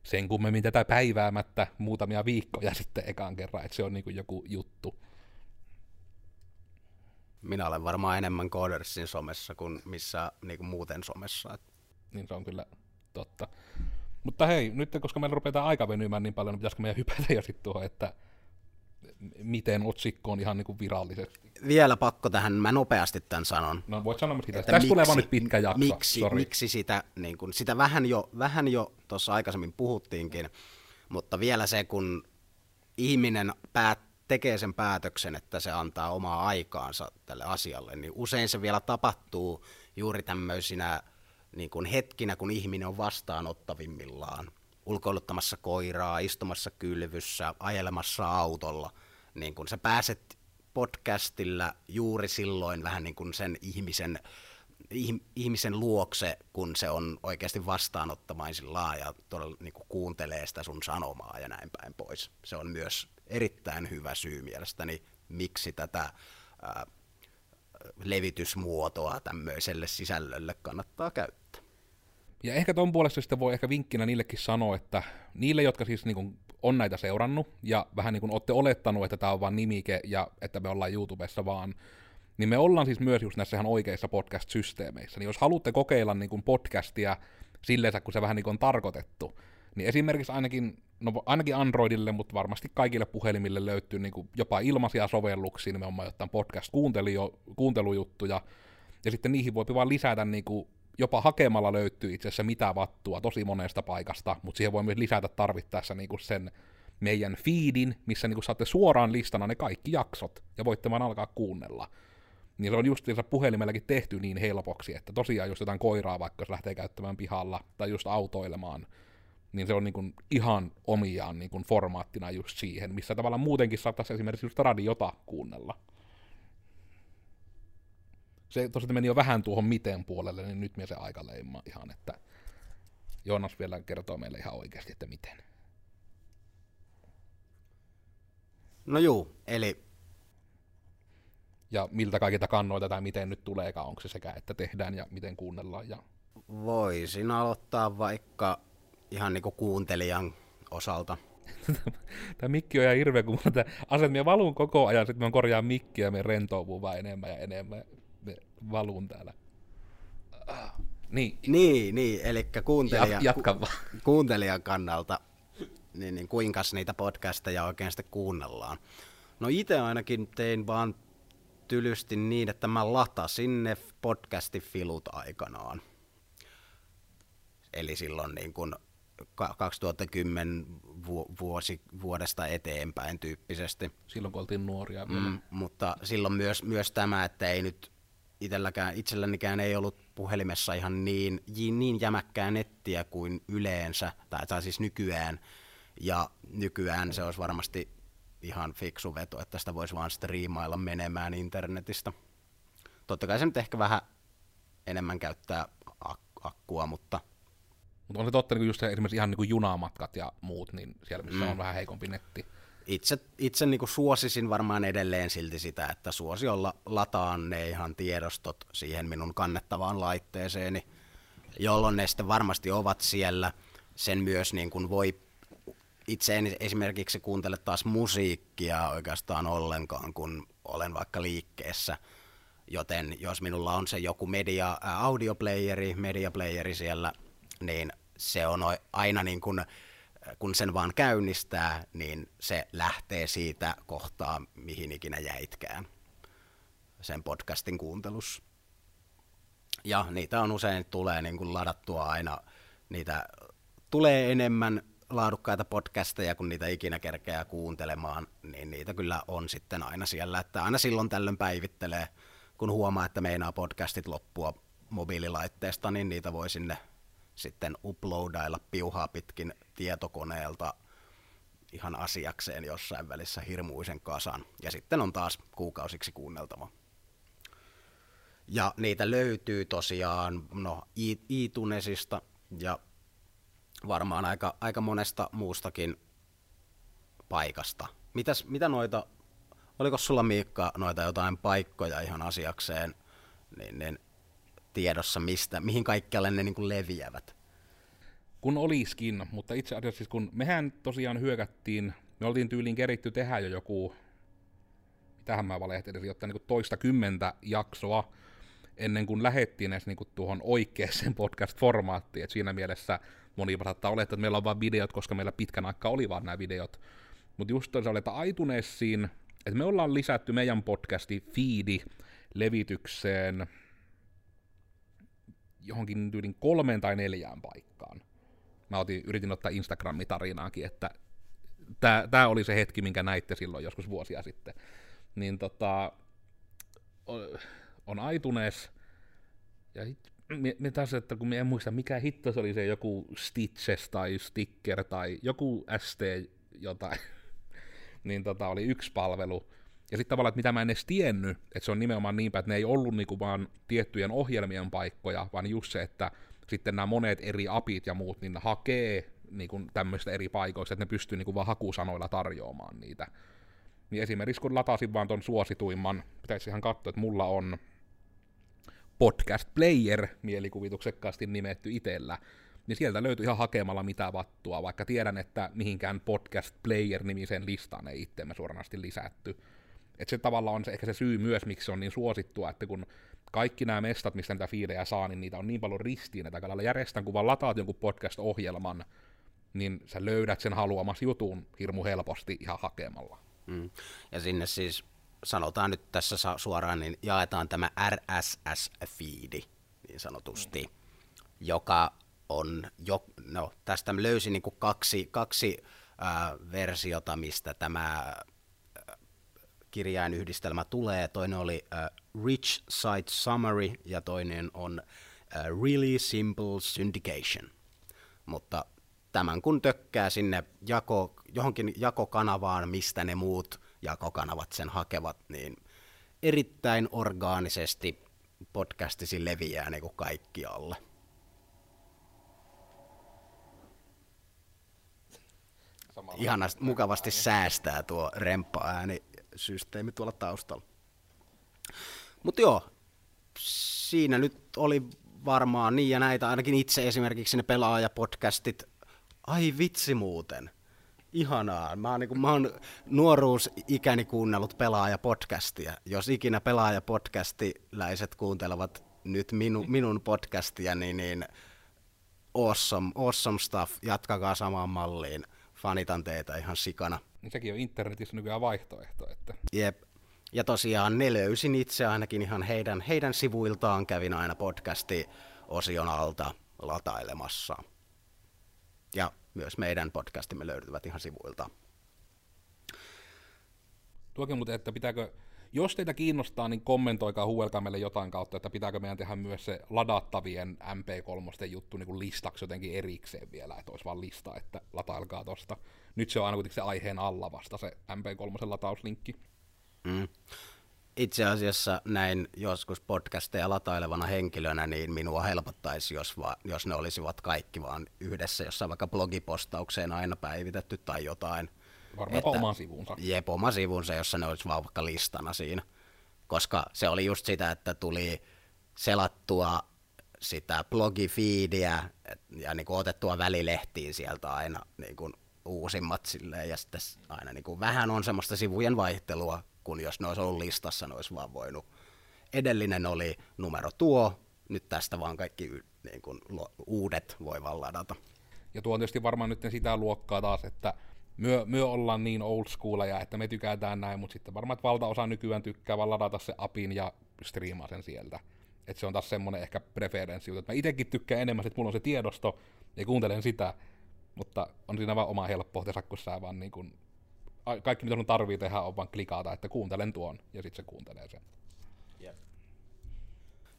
Speaker 1: sen kummemmin tätä päiväämättä muutamia viikkoja sitten ekaan kerran, että se on niin kuin joku juttu.
Speaker 3: Minä olen varmaan enemmän Codersin somessa kuin missä niin kuin muuten somessa.
Speaker 1: Niin se on kyllä totta. Mutta hei, nyt koska meillä rupeaa aika venymään niin paljon, niin pitäisikö meidän hypätä jo sitten tuohon, että miten otsikko on ihan niin kuin virallisesti.
Speaker 3: Vielä pakko tähän, mä nopeasti tämän sanon.
Speaker 1: No voit sanoa sitä.
Speaker 3: että
Speaker 1: Tästä tulee vaan nyt pitkä jakso.
Speaker 3: Miksi,
Speaker 1: Sorry.
Speaker 3: miksi sitä, niin kun, sitä vähän jo, vähän jo tuossa aikaisemmin puhuttiinkin, mutta vielä se, kun ihminen päät, tekee sen päätöksen, että se antaa omaa aikaansa tälle asialle, niin usein se vielä tapahtuu juuri tämmöisinä niin kun hetkinä, kun ihminen on vastaanottavimmillaan. Ulkoiluttamassa koiraa, istumassa kylvyssä, ajelemassa autolla. Niin kun sä pääset podcastilla juuri silloin vähän niin kuin sen ihmisen, ih- ihmisen luokse, kun se on oikeasti vastaanottamaisillaan ja todella niin kuin kuuntelee sitä sun sanomaa ja näin päin pois. Se on myös erittäin hyvä syy mielestäni, miksi tätä ää, levitysmuotoa tämmöiselle sisällölle kannattaa käyttää.
Speaker 1: Ja ehkä ton puolesta sitten voi ehkä vinkkinä niillekin sanoa, että niille, jotka siis niin on näitä seurannut ja vähän niin kuin olette olettanut, että tämä on vain nimike ja että me ollaan YouTubessa vaan, niin me ollaan siis myös just näissä ihan oikeissa podcast-systeemeissä. Niin jos haluatte kokeilla niin kuin podcastia silleen, kun se vähän niin kuin on tarkoitettu, niin esimerkiksi ainakin, no ainakin Androidille, mutta varmasti kaikille puhelimille löytyy niin kuin jopa ilmaisia sovelluksia, nimenomaan jotain podcast-kuuntelujuttuja, ja sitten niihin voi vaan lisätä niin kuin jopa hakemalla löytyy itse asiassa mitä vattua tosi monesta paikasta, mutta siihen voi myös lisätä tarvittaessa niinku sen meidän feedin, missä niinku saatte suoraan listana ne kaikki jaksot, ja voitte vaan alkaa kuunnella. Niin se on justiinsa puhelimelläkin tehty niin helpoksi, että tosiaan just jotain koiraa vaikka jos lähtee käyttämään pihalla, tai just autoilemaan, niin se on niinku ihan omiaan niinku formaattina just siihen, missä tavallaan muutenkin saattaisi esimerkiksi just radiota kuunnella se tosiaan meni jo vähän tuohon miten puolelle, niin nyt me se aika leimaa ihan, että Joonas vielä kertoo meille ihan oikeasti, että miten.
Speaker 3: No juu, eli
Speaker 1: Ja miltä kaikilta kannoilta tai miten nyt tuleekaan, onko se sekä, että tehdään ja miten kuunnellaan. Ja...
Speaker 3: voisin aloittaa vaikka ihan niinku kuuntelijan osalta.
Speaker 1: Tämä mikki on ihan hirveä, kun aset, me valun koko ajan, sitten mä korjaan mikkiä ja me rentouvuu vaan enemmän ja enemmän. Me valun täällä. Niin,
Speaker 3: Niin, niin, eli kuuntelija,
Speaker 1: Jat- jatka vaan.
Speaker 3: ku, kuuntelijan kannalta, niin, niin kuinka niitä podcasteja oikein sitten kuunnellaan. No itse ainakin tein vaan tylysti niin, että mä latasin ne podcastifilut aikanaan. Eli silloin niin kuin ka- 2010 vu- vuosi, vuodesta eteenpäin tyyppisesti.
Speaker 1: silloin kun oltiin nuoria vielä.
Speaker 3: Mm, mutta silloin myös, myös tämä, että ei nyt itselläkään, itsellänikään ei ollut puhelimessa ihan niin, niin jämäkkää nettiä kuin yleensä, tai, tai siis nykyään. Ja nykyään se olisi varmasti ihan fiksu veto, että sitä voisi vaan striimailla menemään internetistä. Totta kai se nyt ehkä vähän enemmän käyttää ak- akkua, mutta
Speaker 1: Mutta on se totta, niin just se, esimerkiksi ihan niin kuin junamatkat ja muut, niin siellä missä
Speaker 3: Mm.
Speaker 1: on vähän heikompi netti.
Speaker 3: Itse, itse niin kuin suosisin varmaan edelleen silti sitä, että suosiolla lataan ne ihan tiedostot siihen minun kannettavaan laitteeseeni, jolloin ne sitten varmasti ovat siellä. Sen myös niin kuin voi, itse en esimerkiksi kuuntele taas musiikkia oikeastaan ollenkaan, kun olen vaikka liikkeessä. Joten jos minulla on se joku media, audioplayeri, mediaplayeri siellä, niin se on aina niin kuin, kun sen vaan käynnistää, niin se lähtee siitä kohtaa, mihin ikinä jäitkään sen podcastin kuuntelussa. Ja niitä on usein, tulee niin kuin ladattua aina, niitä tulee enemmän laadukkaita podcasteja, kun niitä ikinä kerkeää kuuntelemaan, niin niitä kyllä on sitten aina siellä, että aina silloin tällöin päivittelee, kun huomaa, että meinaa podcastit loppua mobiililaitteesta, niin niitä voi sinne sitten uploadailla piuhaa pitkin tietokoneelta ihan asiakseen jossain välissä hirmuisen kasan. Ja sitten on taas kuukausiksi kuunneltava. Ja niitä löytyy tosiaan no, iTunesista ja varmaan aika, aika monesta muustakin paikasta. Mitäs, mitä noita, oliko sulla Miikka noita jotain paikkoja ihan asiakseen, niin, niin tiedossa, mistä, mihin kaikkialle ne niin kuin leviävät?
Speaker 1: Kun oliskin, mutta itse asiassa siis kun mehän tosiaan hyökättiin, me oltiin tyyliin keritty tehdä jo joku, mitähän mä valehtelin, jotta niin toista kymmentä jaksoa, ennen kuin lähettiin edes niin kuin tuohon oikeaan podcast-formaattiin, että siinä mielessä moni saattaa olettaa, että meillä on vain videot, koska meillä pitkän aikaa oli vaan nämä videot. Mutta just oli, että iTunesiin, että me ollaan lisätty meidän podcasti feedi levitykseen johonkin tyylin kolmeen tai neljään paikkaan. Mä otin, yritin ottaa Instagram-tarinaakin, että tämä oli se hetki, minkä näitte silloin joskus vuosia sitten. Niin tota, on iTunes, ja me taas, että kun en muista mikä hitto se oli se joku Stitches tai Sticker tai joku ST jotain, niin tota, oli yksi palvelu. Ja sitten tavallaan, että mitä mä en edes tiennyt, että se on nimenomaan niinpä, että ne ei ollut niinku vaan tiettyjen ohjelmien paikkoja, vaan just se, että sitten nämä monet eri apit ja muut, niin hakee niinku tämmöistä eri paikoista, että ne pystyy niinku vaan hakusanoilla tarjoamaan niitä. Niin esimerkiksi kun latasin vaan ton suosituimman, pitäisi ihan katsoa, että mulla on podcast player mielikuvituksekkaasti nimetty itellä, niin sieltä löytyy ihan hakemalla mitä vattua, vaikka tiedän, että mihinkään podcast player nimisen listaan ei itseämme suoranaisesti lisätty. Et se tavallaan on se, ehkä se syy myös, miksi se on niin suosittua, että kun kaikki nämä mestat, mistä niitä fiilejä saa, niin niitä on niin paljon ristiin, että kun järjestän, kun vaan lataat jonkun podcast-ohjelman, niin sä löydät sen haluamas jutun hirmu helposti ihan hakemalla.
Speaker 3: Mm. Ja sinne siis sanotaan nyt tässä suoraan, niin jaetaan tämä RSS-fiidi niin sanotusti, mm. joka on, jo, no tästä löysin niin kaksi, kaksi äh, versiota, mistä tämä kirjainyhdistelmä tulee. Toinen oli äh, Rich Site Summary ja toinen on äh, Really Simple Syndication. Mutta tämän kun tökkää sinne jako, johonkin jakokanavaan, mistä ne muut jakokanavat sen hakevat, niin erittäin orgaanisesti podcastisi leviää niin kuin kaikkialle. Ihanasti, mukavasti säästää tuo remppa-äänisysteemi tuolla taustalla. Mutta joo, siinä nyt oli varmaan niin ja näitä, ainakin itse esimerkiksi ne pelaajapodcastit. Ai vitsi muuten ihanaa. Mä oon, niin kuin, mä oon nuoruusikäni kuunnellut pelaaja-podcastia. Jos ikinä pelaaja-podcastiläiset kuuntelevat nyt minu, minun podcastia, niin, niin awesome, awesome stuff. Jatkakaa samaan malliin. Fanitan teitä ihan sikana.
Speaker 1: Niin sekin on internetissä nykyään vaihtoehto. Että...
Speaker 3: Jep. Ja tosiaan ne löysin itse ainakin ihan heidän, heidän sivuiltaan. Kävin aina podcasti-osion alta latailemassa. Ja myös meidän podcastimme löytyvät ihan sivuilta.
Speaker 1: Tuokin muuten, että pitääkö, jos teitä kiinnostaa, niin kommentoikaa, huuelkaa meille jotain kautta, että pitääkö meidän tehdä myös se ladattavien MP3 juttu niin kuin listaksi jotenkin erikseen vielä, että olisi vaan lista, että latailkaa tosta. Nyt se on aina kuitenkin se aiheen alla vasta se MP3 latauslinkki.
Speaker 3: Mm itse asiassa näin joskus podcasteja latailevana henkilönä, niin minua helpottaisi, jos, va, jos ne olisivat kaikki vaan yhdessä jossain vaikka blogipostaukseen aina päivitetty tai jotain.
Speaker 1: Varmaan että, oma sivunsa.
Speaker 3: Jep, oma sivunsa, jossa ne olisi vaan vaikka listana siinä. Koska se oli just sitä, että tuli selattua sitä blogifiidiä ja niin kuin otettua välilehtiin sieltä aina niin kuin uusimmat silleen, ja sitten aina niin kuin vähän on semmoista sivujen vaihtelua, kun jos ne olisi ollut listassa, ne olisi vaan voinut. Edellinen oli numero tuo, nyt tästä vaan kaikki niin kuin, uudet voi vaan ladata.
Speaker 1: Ja tuo on tietysti varmaan nyt sitä luokkaa taas, että myö, myö ollaan niin old schoolia, että me tykätään näin, mutta sitten varmaan, että valtaosa nykyään tykkää vaan ladata se apin ja striimaa sen sieltä. Että se on taas semmoinen ehkä preferenssi, että mä itsekin tykkään enemmän, että mulla on se tiedosto ja kuuntelen sitä, mutta on siinä vaan oma helppoutensa, kun sä vaan niin kuin, kaikki mitä sun tarvii tehdä on vaan klikata, että kuuntelen tuon, ja sitten se kuuntelee sen.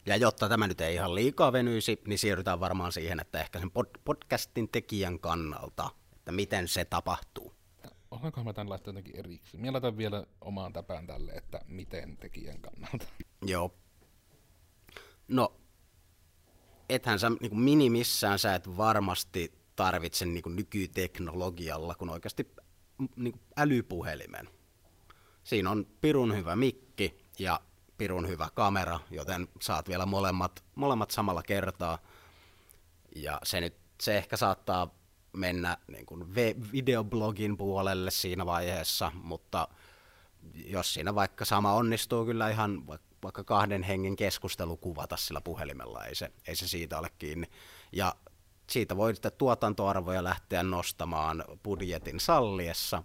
Speaker 3: Ja jotta tämä nyt ei ihan liikaa venyisi, niin siirrytään varmaan siihen, että ehkä sen pod- podcastin tekijän kannalta, että miten se tapahtuu.
Speaker 1: Osaankohan mä tämän laittaa jotenkin eriksi? Mä laitan vielä omaan täpään tälle, että miten tekijän kannalta.
Speaker 3: Joo. No, ethän sä niin minimissään sä et varmasti tarvitse niin kuin nykyteknologialla, kun oikeasti niin kuin älypuhelimen. Siinä on pirun hyvä mikki ja pirun hyvä kamera, joten saat vielä molemmat, molemmat samalla kertaa. Ja se nyt, se ehkä saattaa mennä niin kuin videoblogin puolelle siinä vaiheessa, mutta jos siinä vaikka sama onnistuu kyllä ihan vaikka kahden hengen keskustelu kuvata sillä puhelimella, ei se, ei se siitä ole kiinni. Ja siitä voi sitten tuotantoarvoja lähteä nostamaan budjetin salliessa.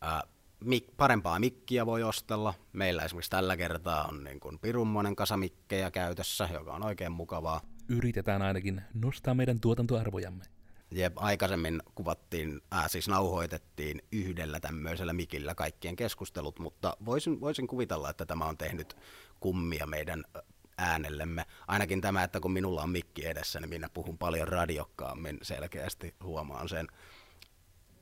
Speaker 3: Ää, mik, parempaa mikkiä voi ostella. Meillä esimerkiksi tällä kertaa on niin kuin pirummonen kasa mikkejä käytössä, joka on oikein mukavaa.
Speaker 1: Yritetään ainakin nostaa meidän tuotantoarvojamme.
Speaker 3: Jep, aikaisemmin kuvattiin, äh, siis nauhoitettiin yhdellä tämmöisellä mikillä kaikkien keskustelut, mutta voisin, voisin kuvitella, että tämä on tehnyt kummia meidän äänellemme. Ainakin tämä, että kun minulla on mikki edessä, niin minä puhun paljon radiokkaammin, selkeästi huomaan sen.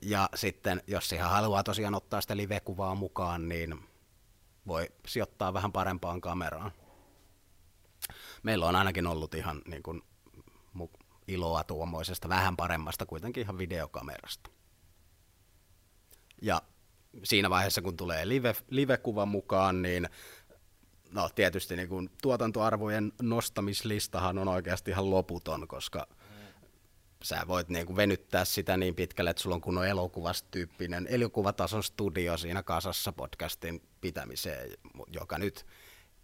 Speaker 3: Ja sitten, jos ihan haluaa tosiaan ottaa sitä live-kuvaa mukaan, niin voi sijoittaa vähän parempaan kameraan. Meillä on ainakin ollut ihan niin kuin, iloa tuommoisesta vähän paremmasta kuitenkin ihan videokamerasta. Ja siinä vaiheessa, kun tulee live, live-kuva mukaan, niin no tietysti niin kuin tuotantoarvojen nostamislistahan on oikeasti ihan loputon, koska sä voit niin kuin venyttää sitä niin pitkälle, että sulla on kunnon elokuvastyyppinen elokuvatason studio siinä kasassa podcastin pitämiseen, joka nyt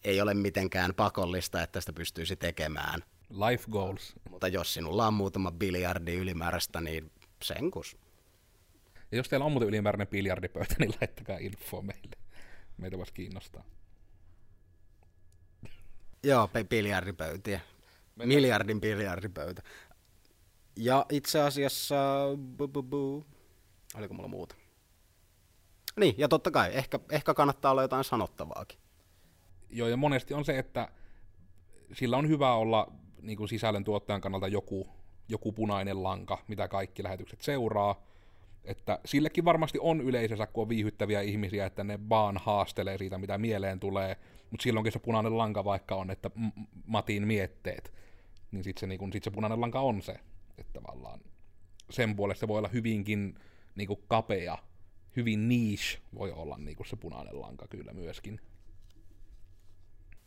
Speaker 3: ei ole mitenkään pakollista, että sitä pystyisi tekemään.
Speaker 1: Life goals.
Speaker 3: Mutta jos sinulla on muutama biljardi ylimääräistä, niin senkus.
Speaker 1: Ja jos teillä on muuten ylimääräinen biljardipöytä, niin laittakaa info meille. Meitä voisi kiinnostaa.
Speaker 3: Joo, biljardipöytiä. Mennään. Miljardin biljardipöytä. Ja itse asiassa, bu, bu, bu. oliko mulla muuta? Niin, ja totta kai, ehkä, ehkä kannattaa olla jotain sanottavaakin.
Speaker 1: Joo, ja monesti on se, että sillä on hyvä olla niin kuin sisällön tuottajan kannalta joku, joku punainen lanka, mitä kaikki lähetykset seuraa. Että sillekin varmasti on yleisössä, kun on viihyttäviä ihmisiä, että ne vaan haastelee siitä, mitä mieleen tulee, mutta silloinkin se punainen lanka vaikka on, että Matin mietteet, niin sitten se, niin sit se punainen lanka on se, että tavallaan sen puolesta voi olla hyvinkin niin kuin kapea, hyvin niche voi olla niin kuin se punainen lanka kyllä myöskin.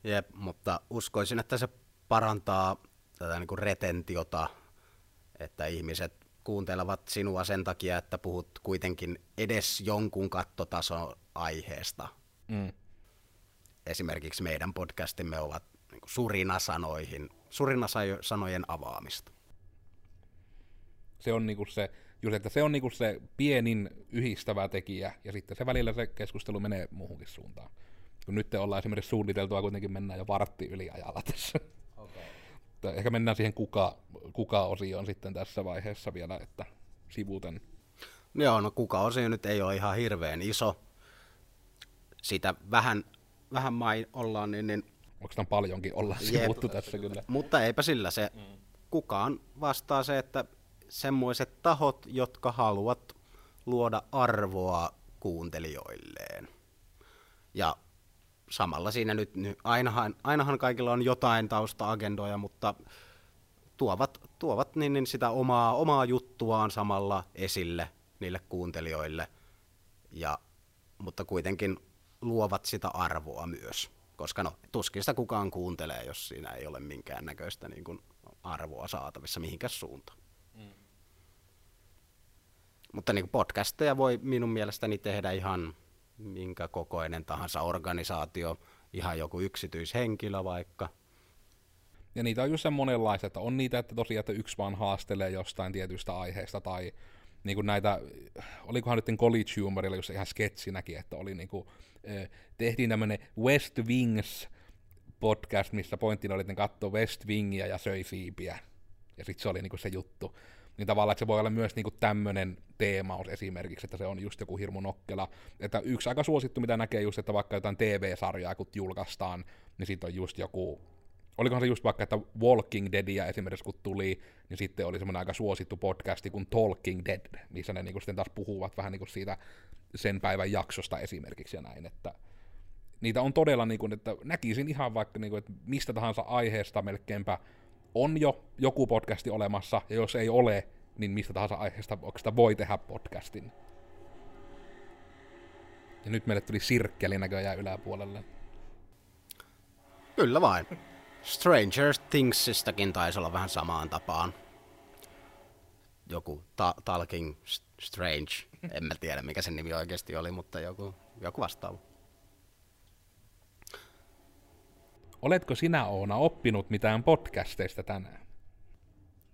Speaker 3: Jep, mutta uskoisin, että se parantaa tätä niin kuin retentiota, että ihmiset kuuntelevat sinua sen takia, että puhut kuitenkin edes jonkun kattotason aiheesta. Mm. Esimerkiksi meidän podcastimme ovat niin surinasanoihin, surinasanojen avaamista.
Speaker 1: Se on niinku se, just, että se on niinku se pienin yhdistävä tekijä, ja sitten se välillä se keskustelu menee muuhunkin suuntaan. Kun nyt ollaan esimerkiksi suunniteltua, kuitenkin mennään jo vartti yli ajalla tässä. Okay. ehkä mennään siihen kuka, kuka-osioon sitten tässä vaiheessa vielä, että sivuten.
Speaker 3: Joo, no kuka-osio nyt ei ole ihan hirveän iso. Sitä vähän, vähän mai ollaan, niin, niin
Speaker 1: Onko tämä paljonkin olla sivuttu tässä kyllä?
Speaker 3: Mutta eipä sillä se, mm. kukaan vastaa se, että semmoiset tahot, jotka haluavat luoda arvoa kuuntelijoilleen. Ja samalla siinä nyt, nyt ainahan, ainahan kaikilla on jotain tausta-agendoja, mutta tuovat, tuovat niin, niin sitä omaa, omaa juttuaan samalla esille niille kuuntelijoille, ja, mutta kuitenkin luovat sitä arvoa myös. Koska no, tuskin sitä kukaan kuuntelee, jos siinä ei ole minkäännäköistä niin kuin arvoa saatavissa mihinkään suuntaan. Mm. Mutta niin podcasteja voi minun mielestäni tehdä ihan minkä kokoinen tahansa organisaatio, ihan joku yksityishenkilö vaikka.
Speaker 1: Ja niitä on just monenlaisia, että on niitä, että tosiaan, että yksi vaan haastelee jostain tietystä aiheesta, tai niin kuin näitä, olikohan nyt College Humorilla just ihan sketsinäkin, että oli niin kuin, tehtiin tämmöinen West Wings podcast, missä pointtina oli, että katsoi West Wingia ja söi siipiä. Ja sitten se oli niinku se juttu. Niin tavallaan, että se voi olla myös niinku tämmöinen teemaus esimerkiksi, että se on just joku hirmu nokkela. Että yksi aika suosittu, mitä näkee just, että vaikka jotain TV-sarjaa, kun julkaistaan, niin sitten on just joku olikohan se just vaikka, että Walking Deadia esimerkiksi kun tuli, niin sitten oli semmoinen aika suosittu podcasti kuin Talking Dead, missä ne niinku sitten taas puhuvat vähän niinku siitä sen päivän jaksosta esimerkiksi ja näin, että niitä on todella, niin kuin, että näkisin ihan vaikka, niin kuin, että mistä tahansa aiheesta melkeinpä on jo joku podcasti olemassa, ja jos ei ole, niin mistä tahansa aiheesta sitä voi tehdä podcastin. Ja nyt meille tuli sirkkeli näköjään yläpuolelle.
Speaker 3: Kyllä vain. Stranger Thingsistakin taisi olla vähän samaan tapaan. Joku ta- Talking Strange. En mä tiedä mikä sen nimi oikeasti oli, mutta joku, joku vastaava.
Speaker 1: Oletko sinä Oona oppinut mitään podcasteista tänään?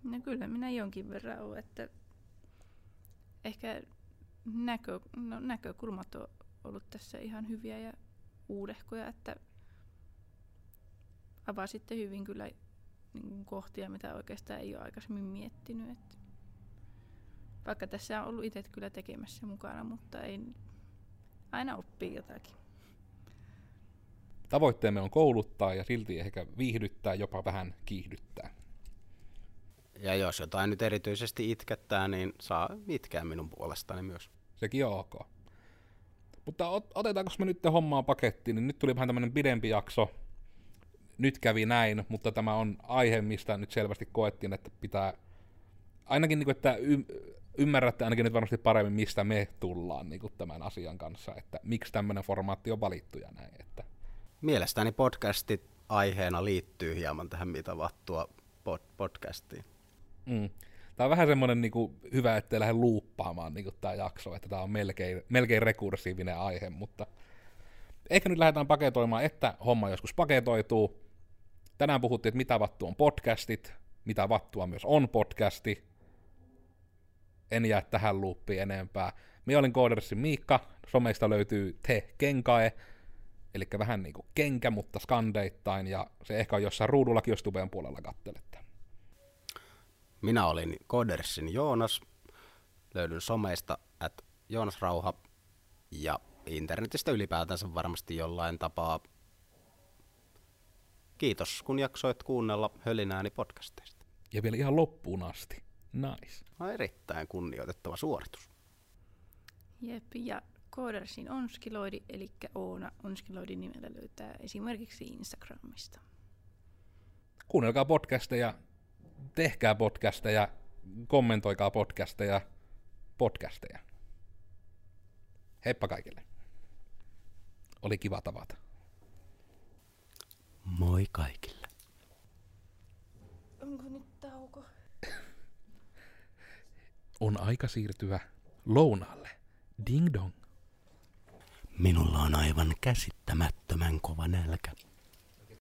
Speaker 2: No kyllä minä jonkin verran olen, että ehkä näkö, no, näkökulmat on ollut tässä ihan hyviä ja uudehkoja, että avasitte hyvin kyllä niin kohtia, mitä oikeastaan ei ole aikaisemmin miettinyt. Että vaikka tässä on ollut itse kyllä tekemässä mukana, mutta ei aina oppii jotakin.
Speaker 1: Tavoitteemme on kouluttaa ja silti ehkä viihdyttää, jopa vähän kiihdyttää.
Speaker 3: Ja jos jotain nyt erityisesti itkettää, niin saa itkeä minun puolestani myös.
Speaker 1: Sekin on ok. Mutta otetaanko me nyt hommaa pakettiin, niin nyt tuli vähän tämmöinen pidempi jakso. Nyt kävi näin, mutta tämä on aihe, mistä nyt selvästi koettiin, että pitää ainakin, niin kuin, että y- ymmärrätte ainakin nyt varmasti paremmin, mistä me tullaan niin kuin tämän asian kanssa, että miksi tämmöinen formaatti on valittu ja näin. Että
Speaker 3: Mielestäni podcastit aiheena liittyy hieman tähän mitä vattua pod- podcastiin.
Speaker 1: Mm. Tämä on vähän semmoinen niin kuin, hyvä, ettei lähde luuppaamaan niin tämä jakso, että tämä on melkein, melkein rekursiivinen aihe, mutta ehkä nyt lähdetään paketoimaan, että homma joskus paketoituu. Tänään puhuttiin, että mitä vattu on podcastit, mitä vattua myös on podcasti. En jää tähän luuppiin enempää. Minä olin Koodersin Miikka, someista löytyy Te Kenkae, Eli vähän niin kuin kenkä, mutta skandeittain, ja se ehkä on jossain ruudullakin, jos tubeen puolella kattelette.
Speaker 3: Minä olin Kodersin Joonas. Löydyn someista at Joonas Rauha ja internetistä ylipäätänsä varmasti jollain tapaa. Kiitos, kun jaksoit kuunnella hölinääni podcasteista.
Speaker 1: Ja vielä ihan loppuun asti. Nice.
Speaker 3: No, erittäin kunnioitettava suoritus.
Speaker 2: Jep, ja Koodersin onskiloidi, eli Oona onskiloidin nimellä löytää esimerkiksi Instagramista.
Speaker 1: Kuunnelkaa podcasteja, tehkää podcasteja, kommentoikaa podcasteja, podcasteja. Heippa kaikille. Oli kiva tavata.
Speaker 3: Moi kaikille.
Speaker 2: Onko nyt tauko?
Speaker 1: On aika siirtyä lounaalle. Ding dong.
Speaker 3: Minulla on aivan käsittämättömän kova nälkä.